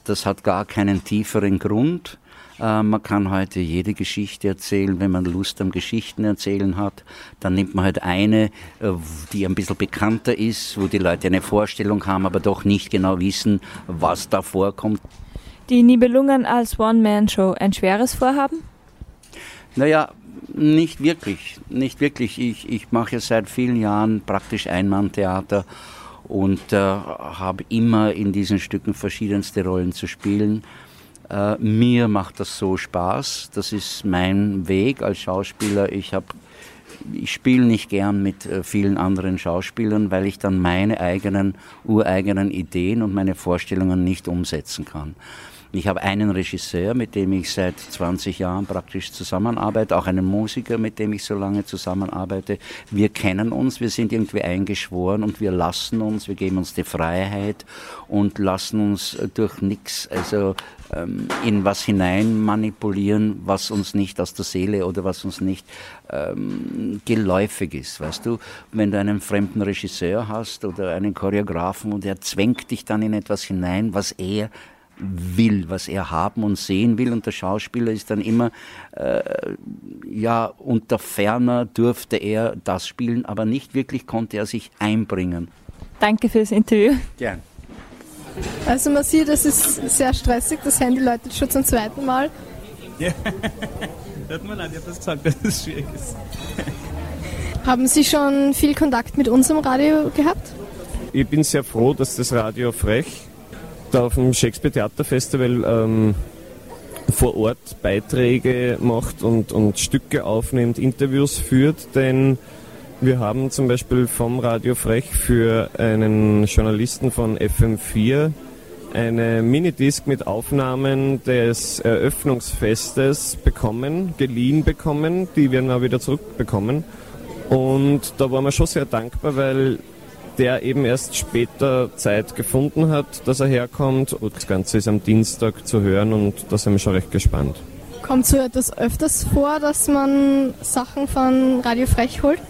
Das hat gar keinen tieferen Grund. Äh, man kann heute jede Geschichte erzählen, wenn man Lust am Geschichten erzählen hat. Dann nimmt man halt eine, äh, die ein bisschen bekannter ist, wo die Leute eine Vorstellung haben, aber doch nicht genau wissen, was da vorkommt. Die Nibelungen als One-Man-Show, ein schweres Vorhaben? Naja, nicht wirklich, nicht wirklich. Ich, ich mache seit vielen Jahren praktisch Einmanntheater und äh, habe immer in diesen Stücken verschiedenste Rollen zu spielen. Äh, mir macht das so Spaß. Das ist mein Weg als Schauspieler. Ich habe ich spiele nicht gern mit äh, vielen anderen Schauspielern, weil ich dann meine eigenen, ureigenen Ideen und meine Vorstellungen nicht umsetzen kann. Ich habe einen Regisseur, mit dem ich seit 20 Jahren praktisch zusammenarbeite, auch einen Musiker, mit dem ich so lange zusammenarbeite. Wir kennen uns, wir sind irgendwie eingeschworen und wir lassen uns, wir geben uns die Freiheit und lassen uns durch nichts, also ähm, in was hinein manipulieren, was uns nicht aus der Seele oder was uns nicht ähm, geläufig ist. Weißt du, wenn du einen fremden Regisseur hast oder einen Choreografen und er zwängt dich dann in etwas hinein, was er will, was er haben und sehen will. Und der Schauspieler ist dann immer, äh, ja, unter ferner durfte er das spielen, aber nicht wirklich konnte er sich einbringen. Danke für das Interview. Gern. Also man sieht, es ist sehr stressig, das Handy läutet schon zum zweiten Mal. Ja, hört man leid, ich habe das gesagt, dass es schwierig ist. Haben Sie schon viel Kontakt mit unserem Radio gehabt? Ich bin sehr froh, dass das Radio Frech da auf dem Shakespeare Theater Festival ähm, vor Ort Beiträge macht und, und Stücke aufnimmt, Interviews führt, denn wir haben zum Beispiel vom Radio Frech für einen Journalisten von FM4 eine Minidisc mit Aufnahmen des Eröffnungsfestes bekommen, geliehen bekommen, die wir dann wieder zurückbekommen. Und da waren wir schon sehr dankbar, weil der eben erst später Zeit gefunden hat, dass er herkommt. Und das Ganze ist am Dienstag zu hören und da sind wir schon recht gespannt. Kommt so etwas öfters vor, dass man Sachen von Radio Frech holt?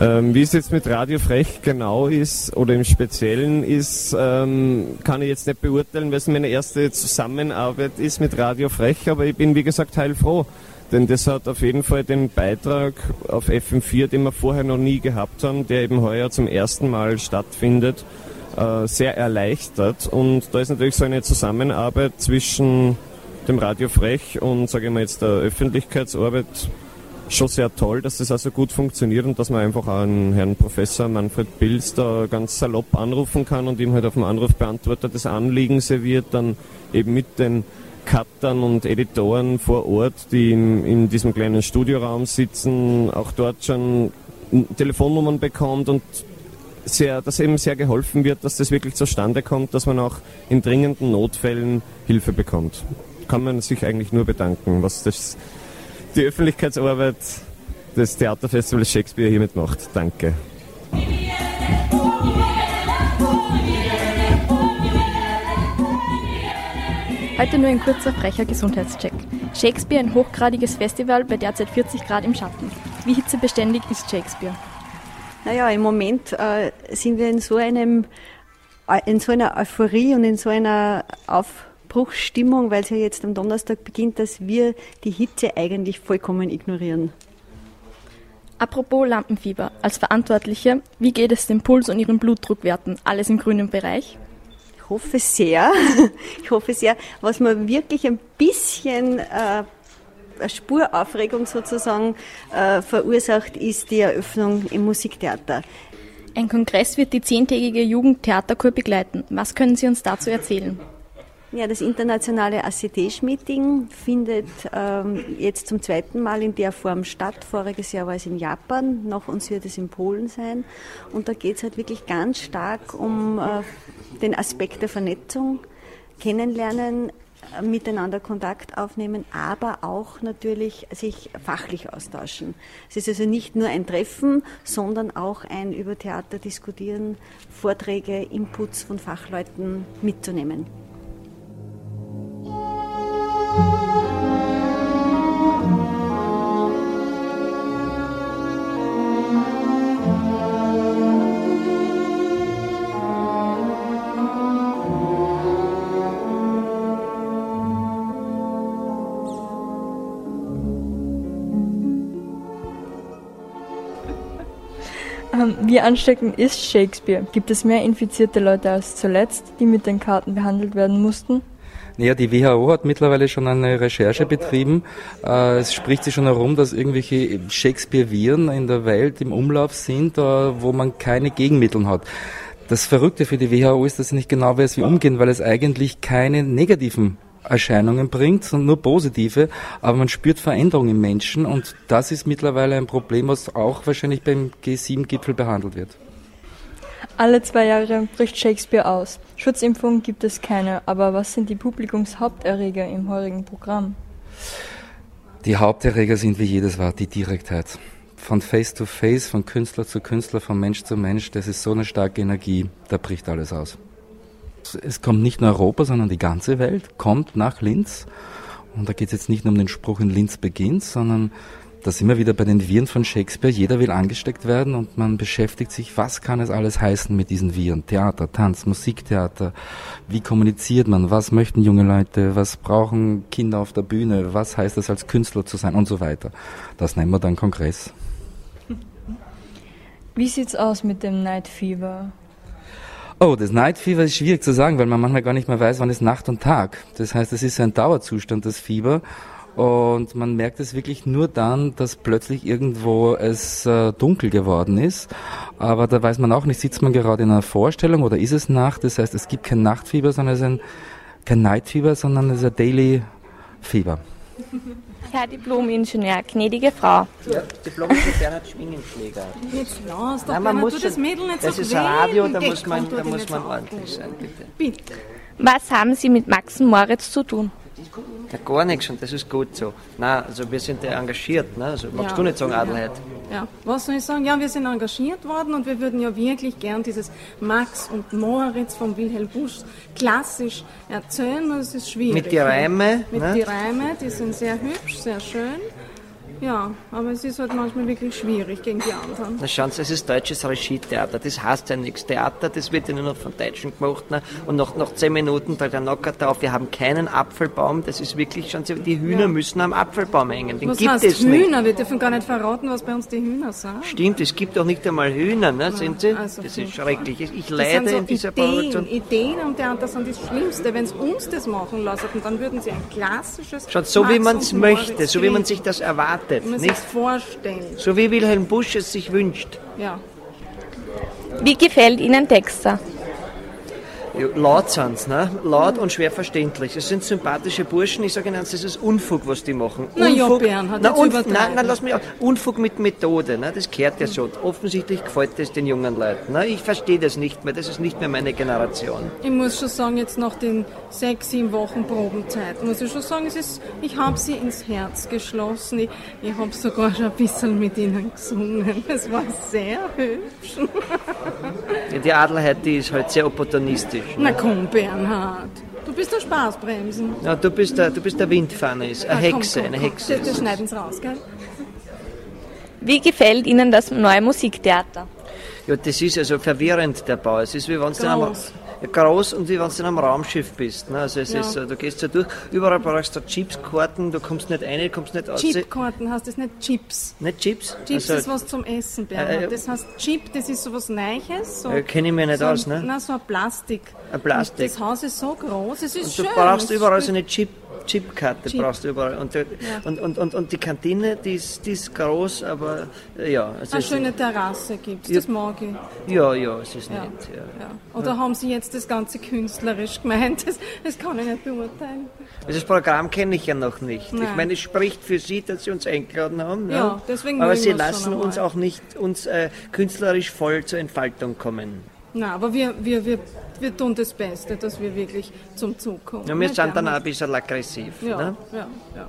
Ähm, wie es jetzt mit Radio Frech genau ist oder im Speziellen ist, ähm, kann ich jetzt nicht beurteilen, weil es meine erste Zusammenarbeit ist mit Radio Frech, aber ich bin wie gesagt heilfroh. Denn das hat auf jeden Fall den Beitrag auf FM4, den wir vorher noch nie gehabt haben, der eben heuer zum ersten Mal stattfindet, äh, sehr erleichtert. Und da ist natürlich so eine Zusammenarbeit zwischen dem Radio Frech und, sage ich mal jetzt, der Öffentlichkeitsarbeit schon sehr toll, dass das also gut funktioniert und dass man einfach an Herrn Professor Manfred Pilz da ganz salopp anrufen kann und ihm halt auf dem Anrufbeantworter das Anliegen serviert, dann eben mit den Cuttern und Editoren vor Ort, die in, in diesem kleinen Studioraum sitzen, auch dort schon Telefonnummern bekommt und sehr, dass eben sehr geholfen wird, dass das wirklich zustande kommt, dass man auch in dringenden Notfällen Hilfe bekommt. Kann man sich eigentlich nur bedanken, was das die Öffentlichkeitsarbeit des Theaterfestivals Shakespeare hiermit macht. Danke. Heute nur ein kurzer frecher Gesundheitscheck. Shakespeare ein hochgradiges Festival bei derzeit 40 Grad im Schatten. Wie hitzebeständig ist Shakespeare? Naja, im Moment äh, sind wir in so einem äh, in so einer Euphorie und in so einer Aufbruchsstimmung, weil es ja jetzt am Donnerstag beginnt, dass wir die Hitze eigentlich vollkommen ignorieren. Apropos Lampenfieber, als Verantwortliche, wie geht es dem Puls und Ihren Blutdruckwerten? Alles im grünen Bereich? Ich hoffe sehr. Ich hoffe sehr. Was mir wirklich ein bisschen äh, Spuraufregung sozusagen äh, verursacht, ist die Eröffnung im Musiktheater. Ein Kongress wird die zehntägige Jugendtheaterkur begleiten. Was können Sie uns dazu erzählen? Ja, das internationale ACT-Meeting findet ähm, jetzt zum zweiten Mal in der Form statt. Voriges Jahr war es in Japan, nach uns wird es in Polen sein. Und da geht es halt wirklich ganz stark um äh, den Aspekt der Vernetzung, kennenlernen, äh, miteinander Kontakt aufnehmen, aber auch natürlich sich fachlich austauschen. Es ist also nicht nur ein Treffen, sondern auch ein über Theater diskutieren, Vorträge, Inputs von Fachleuten mitzunehmen. Wie ansteckend ist Shakespeare? Gibt es mehr infizierte Leute als zuletzt, die mit den Karten behandelt werden mussten? Naja, die WHO hat mittlerweile schon eine Recherche betrieben. Äh, es spricht sich schon herum, dass irgendwelche Shakespeare-Viren in der Welt im Umlauf sind, äh, wo man keine Gegenmittel hat. Das Verrückte für die WHO ist, dass sie nicht genau weiß, wie umgehen, weil es eigentlich keine negativen Erscheinungen bringt, sondern nur positive, aber man spürt Veränderungen im Menschen und das ist mittlerweile ein Problem, was auch wahrscheinlich beim G7-Gipfel behandelt wird. Alle zwei Jahre bricht Shakespeare aus. Schutzimpfungen gibt es keine, aber was sind die Publikumshaupterreger im heurigen Programm? Die Haupterreger sind wie jedes war die Direktheit. Von Face to Face, von Künstler zu Künstler, von Mensch zu Mensch, das ist so eine starke Energie, da bricht alles aus. Es kommt nicht nur Europa, sondern die ganze Welt kommt nach Linz. Und da geht es jetzt nicht nur um den Spruch in Linz beginnt, sondern da sind wir wieder bei den Viren von Shakespeare. Jeder will angesteckt werden und man beschäftigt sich, was kann es alles heißen mit diesen Viren? Theater, Tanz, Musiktheater. Wie kommuniziert man? Was möchten junge Leute? Was brauchen Kinder auf der Bühne? Was heißt es als Künstler zu sein? Und so weiter. Das nennen wir dann Kongress. Wie sieht's aus mit dem Night Fever? Oh, das Night Fever ist schwierig zu sagen, weil man manchmal gar nicht mehr weiß, wann ist Nacht und Tag. Das heißt, es ist ein Dauerzustand, das Fieber. Und man merkt es wirklich nur dann, dass plötzlich irgendwo es äh, dunkel geworden ist. Aber da weiß man auch nicht, sitzt man gerade in einer Vorstellung oder ist es Nacht? Das heißt, es gibt kein Nachtfieber, sondern es ist ein, kein Nightfieber, sondern es ist ein Daily Fieber. Herr Diplom-Ingenieur, gnädige Frau. Ja, Diplom-Ingenieur Bernhard Schwingenschläger. Jetzt lass doch, Nein, man muss das Mädel nicht Das so ist Radio, da muss man, da muss man ordentlich sein, bitte. Bitte. Was haben Sie mit Max und Moritz zu tun? Ja, gar nichts und das ist gut so. Nein, also wir sind ja engagiert, ne? also magst Ja. du nicht sagen. Adelheid? Ja, was soll ich sagen? Ja, wir sind engagiert worden und wir würden ja wirklich gern dieses Max und Moritz von Wilhelm Busch klassisch erzählen, und es ist schwierig. Mit die Reime, Mit ne? die Reime, die sind sehr hübsch, sehr schön. Ja, aber es ist halt manchmal wirklich schwierig gegen die anderen. Na schauen Sie, es ist deutsches Regietheater, das heißt ja nichts. Theater, das wird ja nur noch von Deutschen gemacht. Ne? Und nach, nach zehn Minuten da der Nocker drauf, wir haben keinen Apfelbaum, das ist wirklich, Sie, die Hühner Ja. müssen am Apfelbaum hängen, den was gibt heißt es nicht. Hühner? Wir dürfen gar nicht verraten, was bei uns die Hühner sind. Stimmt, es gibt doch nicht einmal Hühner, ne? Sehen Sie? also das ist schrecklich. Ich, leide sind so in dieser Ideen. Produktion. Ideen am Theater sind das Schlimmste. Wenn sie uns das machen lassen, dann würden sie ein klassisches. Schaut, so wie Max man es möchte, so wie man sich das erwartet. Man Nicht? sich vorstellen. So wie Wilhelm Busch es sich wünscht. Ja. Wie gefällt Ihnen Dexter? Ja, Laut sind sie, ne? laut und schwer verständlich. Es sind sympathische Burschen. Ich sage Ihnen, das ist Unfug, was die machen. Na ja, Unfug, Bernhard, na, Unf nein, nein, lass mich auch. Unfug mit Methode, ne? das gehört ja so. Offensichtlich gefällt das den jungen Leuten. Ne? Ich verstehe das nicht mehr, das ist nicht mehr meine Generation. Ich muss schon sagen, jetzt nach den sechs, sieben Wochen Probenzeit, muss ich schon sagen, es ist, ich habe sie ins Herz geschlossen. Ich, ich habe sogar schon ein bisschen mit ihnen gesungen. Es war sehr hübsch. Ja, die Adelheid, die ist halt sehr opportunistisch. Na komm, Bernhard. Du bist der Spaßbremsen. Ja, du bist der, du bist der Windfannis, eine komm, Hexe, komm, eine komm. Hexe. Das, das schneiden sie raus, gell? Wie gefällt Ihnen das neue Musiktheater? Ja, das ist also verwirrend, der Bau. Es ist wie wenn du in einem, Groß. ja, und wie wenn du in einem Raumschiff bist. Ne? Also es Ja. ist du gehst da durch, überall brauchst du Chipskarten, du kommst nicht rein, du kommst nicht raus. Chipkarten heißt das nicht Chips. Nicht Chips? Chips Also, ist was zum Essen, Bernhard. Äh, äh, Das heißt Chip, das ist so was Neues. So, Äh, kenn ich mich nicht so aus, ne? Nein, so ein Plastik. Ein Plastik. Und das Haus ist so groß, es ist Und schön. du brauchst überall so eine Chip, Chipkarte, Chip. brauchst du überall. Und, der- und, und, und, und die Kantine, die ist, die ist groß, aber äh, ja. Also Eine es- schöne Terrasse gibt Ja. das mag ich. Ja, ja, es ist Ja. nett. Ja. Ja. Oder haben Sie jetzt das Ganze künstlerisch gemeint? Das, das kann ich nicht beurteilen. Also das Programm kenne ich ja noch nicht. Ich Nein. meine, es spricht für Sie, dass Sie uns eingeladen haben. Ja, deswegen Aber Sie lassen uns auch nicht uns äh, künstlerisch voll zur Entfaltung kommen. Nein, aber wir, wir, wir, wir tun das Beste, dass wir wirklich zum Zug kommen. Ja, wir sind dann auch ein bisschen aggressiv. Ja, Ne? ja, ja.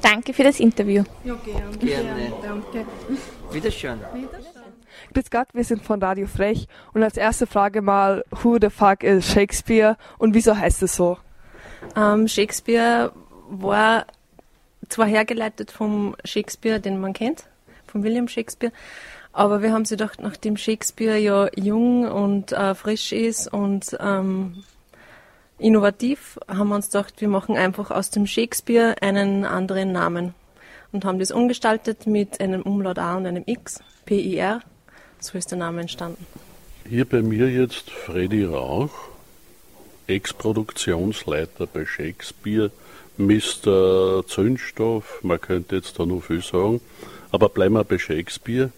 Danke für das Interview. Ja, gern. Gerne. Danke. Wiederschön. Grüß Gott, wir sind von Radio Frech und als erste Frage mal, who the fuck is Shakespeare und wieso heißt es so? Ähm, Shakespeare war zwar hergeleitet vom Shakespeare, den man kennt, von William Shakespeare, aber wir haben sie gedacht, nachdem Shakespeare ja jung und äh, frisch ist und ähm, innovativ, haben wir uns gedacht, wir machen einfach aus dem Shakespeare einen anderen Namen und haben das umgestaltet mit einem Umlaut A und einem X, P-I-R. So ist der Name entstanden. Hier bei mir jetzt Freddy Rauch, Ex-Produktionsleiter bei Shakespeare, Mr. Zündstoff, man könnte jetzt da noch viel sagen, aber bleiben wir bei Shakespeare.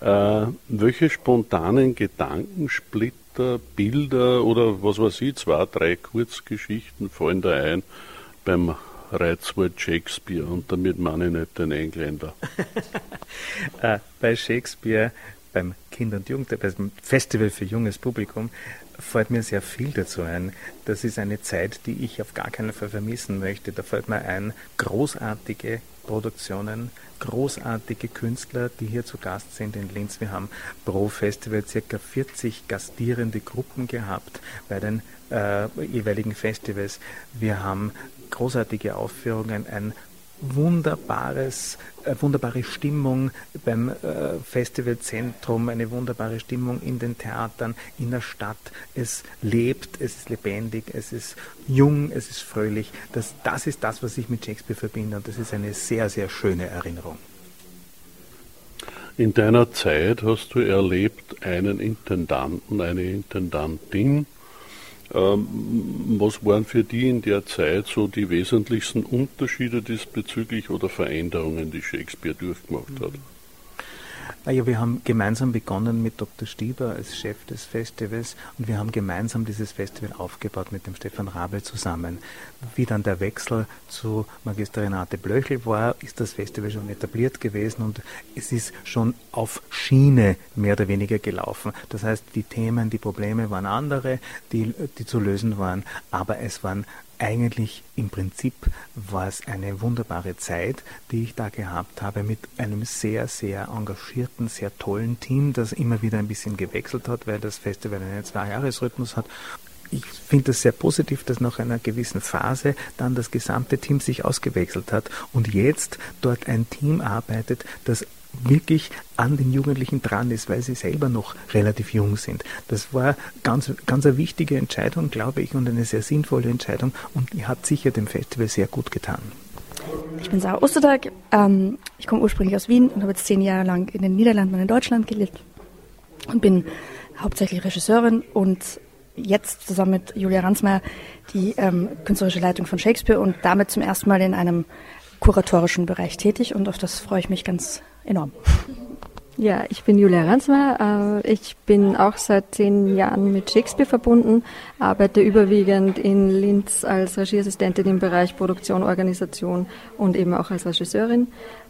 Äh, welche spontanen Gedankensplitter, Bilder oder was weiß ich, zwei, drei Kurzgeschichten fallen da ein beim Reizwort Shakespeare und damit meine ich nicht den Engländer. äh, bei Shakespeare, beim Kinder- und Jugend, beim Festival für junges Publikum, fällt mir sehr viel dazu ein. Das ist eine Zeit, die ich auf gar keinen Fall vermissen möchte. Da fällt mir ein, großartige Produktionen, großartige Künstler, die hier zu Gast sind in Linz. Wir haben pro Festival circa 40 gastierende Gruppen gehabt bei den äh, jeweiligen Festivals. Wir haben großartige Aufführungen, ein wunderbares, äh, wunderbare Stimmung beim äh, Festivalzentrum, eine wunderbare Stimmung in den Theatern, in der Stadt. Es lebt, es ist lebendig, es ist jung, es ist fröhlich. Das, das ist das, was ich mit Shakespeare verbinde und das ist eine sehr, sehr schöne Erinnerung. In deiner Zeit hast du erlebt einen Intendanten, eine Intendantin, was waren für die in der Zeit so die wesentlichsten Unterschiede diesbezüglich oder Veränderungen, die Shakespeare durchgemacht hat? Naja, wir haben gemeinsam begonnen mit Dr. Stieber als Chef des Festivals und wir haben gemeinsam dieses Festival aufgebaut mit dem Stefan Rabel zusammen. Wie dann der Wechsel zu Magister Renate Blöchel war, ist das Festival schon etabliert gewesen und es ist schon auf Schiene mehr oder weniger gelaufen. Das heißt, die Themen, die Probleme waren andere, die, die zu lösen waren, aber es waren eigentlich im Prinzip war es eine wunderbare Zeit, die ich da gehabt habe mit einem sehr, sehr engagierten, sehr tollen Team, das immer wieder ein bisschen gewechselt hat, weil das Festival einen Zwei-Jahres-Rhythmus hat. Ich finde es sehr positiv, dass nach einer gewissen Phase dann das gesamte Team sich ausgewechselt hat und jetzt dort ein Team arbeitet, das wirklich an den Jugendlichen dran ist, weil sie selber noch relativ jung sind. Das war ganz, ganz eine wichtige Entscheidung, glaube ich, und eine sehr sinnvolle Entscheidung und hat sicher dem Festival sehr gut getan. Ich bin Sarah Ostertag, ähm, ich komme ursprünglich aus Wien und habe jetzt zehn Jahre lang in den Niederlanden und in Deutschland gelebt und bin hauptsächlich Regisseurin und jetzt zusammen mit Julia Ransmayr die ähm, künstlerische Leitung von Shakespeare und damit zum ersten Mal in einem kuratorischen Bereich tätig und auf das freue ich mich ganz enorm. Ja, ich bin Julia Ransmer. Äh, ich bin auch seit zehn Jahren mit Shakespeare verbunden, arbeite überwiegend in Linz als Regieassistentin im Bereich Produktion, Organisation und eben auch als Regisseurin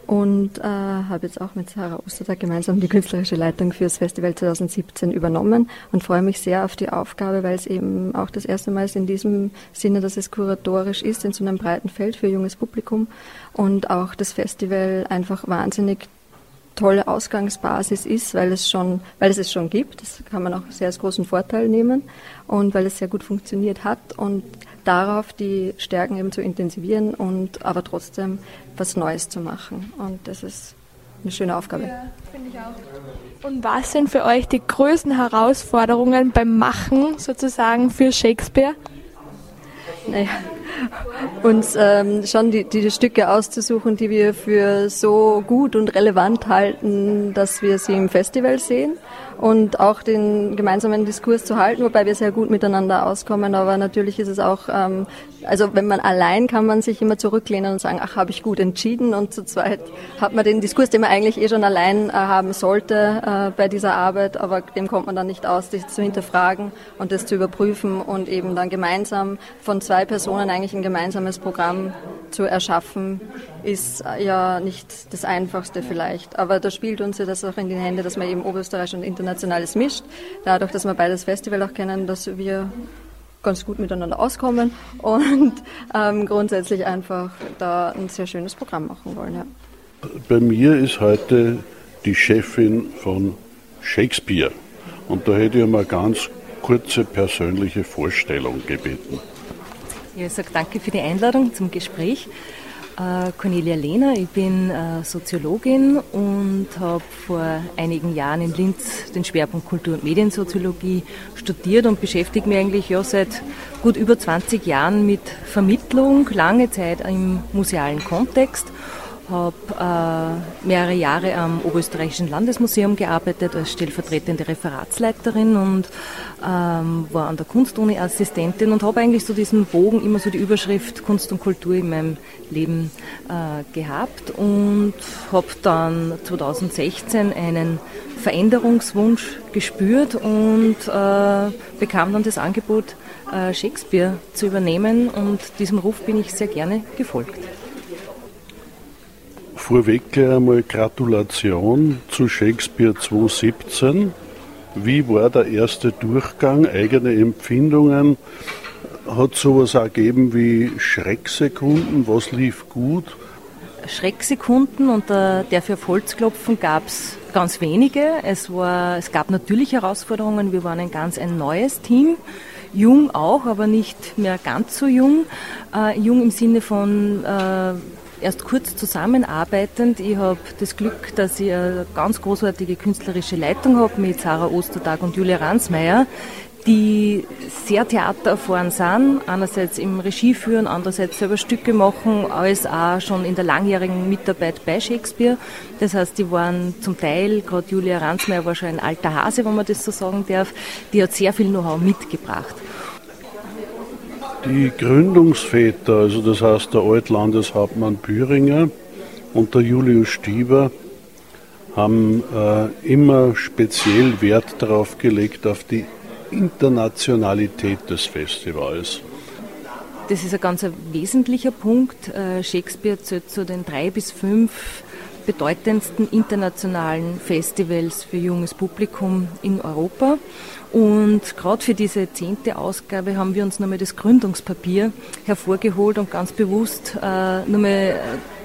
und äh, habe jetzt auch mit Sarah Ostertag gemeinsam die künstlerische Leitung fürs Festival 2017 übernommen und freue mich sehr auf die Aufgabe, weil es eben auch das erste Mal ist in diesem Sinne, dass es kuratorisch ist, in so einem breiten Feld für junges Publikum und auch das Festival einfach wahnsinnig tolle Ausgangsbasis ist, weil es schon, weil es es schon gibt. Das kann man auch sehr als großen Vorteil nehmen und weil es sehr gut funktioniert hat und darauf die Stärken eben zu intensivieren und aber trotzdem was Neues zu machen. Und das ist eine schöne Aufgabe. Ja, finde ich auch. Und was sind für euch die größten Herausforderungen beim Machen sozusagen für Shakespeare? Naja, uns ähm, schon die, die Stücke auszusuchen, die wir für so gut und relevant halten, dass wir sie im Festival sehen und auch den gemeinsamen Diskurs zu halten, wobei wir sehr gut miteinander auskommen. Aber natürlich ist es auch, ähm, also wenn man allein kann man sich immer zurücklehnen und sagen, ach, habe ich gut entschieden. Und zu zweit hat man den Diskurs, den man eigentlich eh schon allein äh, haben sollte äh, bei dieser Arbeit, aber dem kommt man dann nicht aus, das zu hinterfragen und das zu überprüfen und eben dann gemeinsam von zwei Personen eigentlich ein gemeinsames Programm zu erschaffen, ist äh, ja nicht das Einfachste vielleicht. Aber da spielt uns ja das auch in die Hände, dass man eben Oberösterreich und international Internationales mischt. Dadurch, dass wir beides Festival auch kennen, dass wir ganz gut miteinander auskommen und ähm, grundsätzlich einfach da ein sehr schönes Programm machen wollen. Ja. Bei mir ist heute die Chefin von Shakespeare und da hätte ich mal ganz kurze persönliche Vorstellung gebeten. Ich sage danke für die Einladung zum Gespräch. Äh, Cornelia Lehner, ich bin äh, Soziologin und habe vor einigen Jahren in Linz den Schwerpunkt Kultur- und Mediensoziologie studiert und beschäftige mich eigentlich ja seit gut über 20 Jahren mit Vermittlung, lange Zeit im musealen Kontext habe äh, mehrere Jahre am Oberösterreichischen Landesmuseum gearbeitet als stellvertretende Referatsleiterin und ähm, war an der Kunstuni Assistentin und habe eigentlich so diesen Bogen, immer so die Überschrift Kunst und Kultur in meinem Leben äh, gehabt und habe dann 2016 einen Veränderungswunsch gespürt und äh, bekam dann das Angebot, äh, Shakespeare zu übernehmen und diesem Ruf bin ich sehr gerne gefolgt. Vorweg einmal Gratulation zu Shakespeare 2017. Wie war der erste Durchgang? Eigene Empfindungen? Hat sowas ergeben wie Schrecksekunden? Was lief gut? Schrecksekunden und äh, dafür auf Holz klopfen gab es ganz wenige. Es, war, es gab natürlich Herausforderungen. Wir waren ein ganz ein neues Team. Jung auch, aber nicht mehr ganz so jung. Äh, jung im Sinne von äh, erst kurz zusammenarbeitend. Ich habe das Glück, dass ich eine ganz großartige künstlerische Leitung habe mit Sarah Ostertag und Julia Ransmeier, die sehr theatererfahren sind, einerseits im Regie führen, andererseits selber Stücke machen, als auch schon in der langjährigen Mitarbeit bei Shakespeare. Das heißt, die waren zum Teil, gerade Julia Ransmeier war schon ein alter Hase, wenn man das so sagen darf, die hat sehr viel Know-how mitgebracht. Die Gründungsväter, also das heißt der Altlandeshauptmann Büringer und der Julius Stieber, haben äh, immer speziell Wert darauf gelegt, auf die Internationalität des Festivals. Das ist ein ganz wesentlicher Punkt. Äh, Shakespeare zählt zu den drei bis fünf bedeutendsten internationalen Festivals für junges Publikum in Europa. Und gerade für diese zehnte Ausgabe haben wir uns nochmal das Gründungspapier hervorgeholt und ganz bewusst äh, nochmal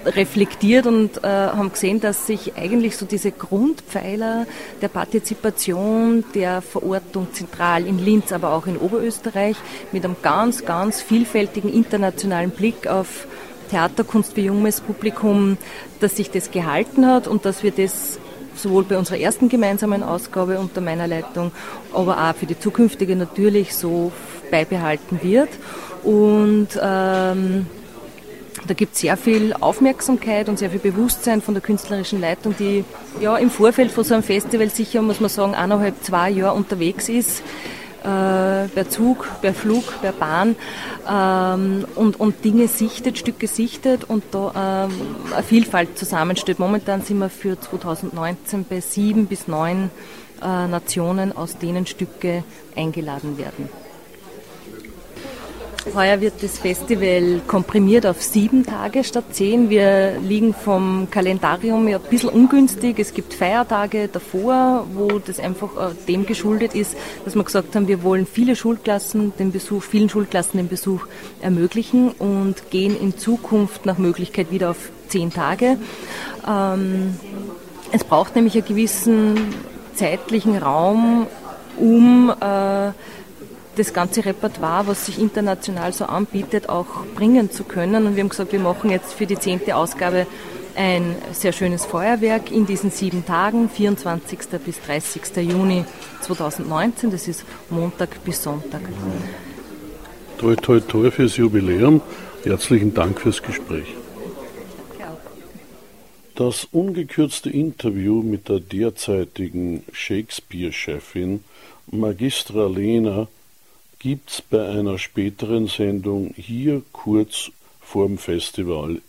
reflektiert und äh, haben gesehen, dass sich eigentlich so diese Grundpfeiler der Partizipation, der Verortung zentral in Linz, aber auch in Oberösterreich mit einem ganz, ganz vielfältigen internationalen Blick auf Theaterkunst für junges Publikum, dass sich das gehalten hat und dass wir das sowohl bei unserer ersten gemeinsamen Ausgabe unter meiner Leitung, aber auch für die zukünftige natürlich so beibehalten wird. Und ähm, da gibt es sehr viel Aufmerksamkeit und sehr viel Bewusstsein von der künstlerischen Leitung, die ja im Vorfeld von so einem Festival sicher, muss man sagen, eineinhalb, zwei Jahre unterwegs ist. Äh, per Zug, per Flug, per Bahn ähm, und, und Dinge sichtet, Stücke sichtet und da ähm, eine Vielfalt zusammenstellt. Momentan sind wir für 2019 bei sieben bis neun äh, Nationen, aus denen Stücke eingeladen werden. Heuer wird das Festival komprimiert auf sieben Tage statt zehn. Wir liegen vom Kalendarium ja ein bisschen ungünstig. Es gibt Feiertage davor, wo das einfach äh, dem geschuldet ist, dass wir gesagt haben, wir wollen viele Schulklassen den Besuch, vielen Schulklassen den Besuch ermöglichen und gehen in Zukunft nach Möglichkeit wieder auf zehn Tage. Ähm, es braucht nämlich einen gewissen zeitlichen Raum, um äh, das ganze Repertoire, was sich international so anbietet, auch bringen zu können. Und wir haben gesagt, wir machen jetzt für die zehnte Ausgabe ein sehr schönes Feuerwerk in diesen sieben Tagen, 24. bis 30. Juni 2019. Das ist Montag bis Sonntag. Toi, toi, toi fürs Jubiläum. Herzlichen Dank fürs Gespräch. Das ungekürzte Interview mit der derzeitigen Shakespeare-Chefin Magistra Lena gibt's bei einer späteren Sendung hier kurz vorm Festival.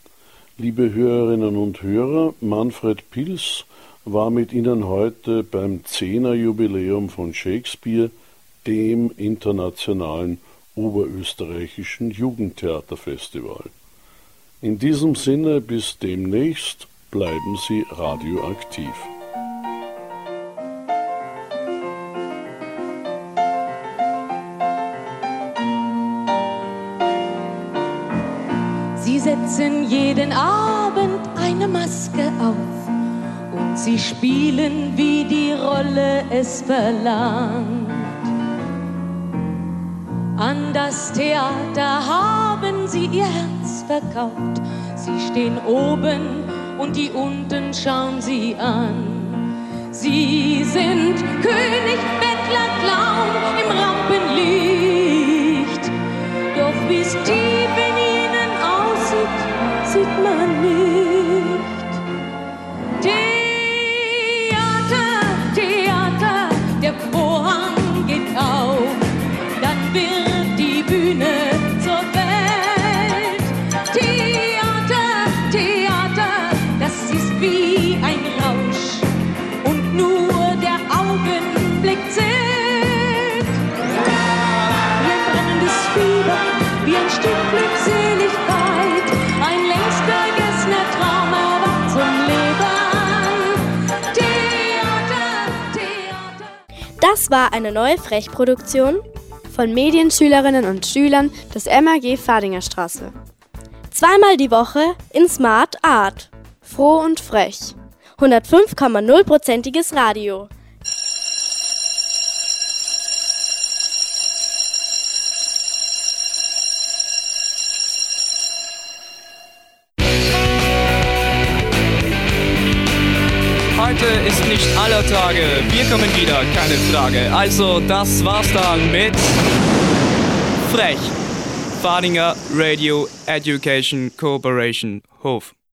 Liebe Hörerinnen und Hörer, Manfred Pils war mit Ihnen heute beim Zehnerjubiläum von Shakespeare, dem internationalen oberösterreichischen Jugendtheaterfestival. In diesem Sinne bis demnächst bleiben Sie radioaktiv. Setzen jeden Abend eine Maske auf und sie spielen, wie die Rolle es verlangt. An das Theater haben sie ihr Herz verkauft. Sie stehen oben und die unten schauen sie an. Sie sind König, Bettler, Clown im Rampenlicht. Doch wie's tief Das war eine neue Frech-Produktion von Medienschülerinnen und Schülern des MAG Fadingerstraße. Zweimal die Woche in Smart Art. Froh und frech. 105,0%iges Radio. Ist nicht aller Tage. Wir kommen wieder, keine Frage. Also, das war's dann mit Frech. Fadinger Radio Education Corporation Hof.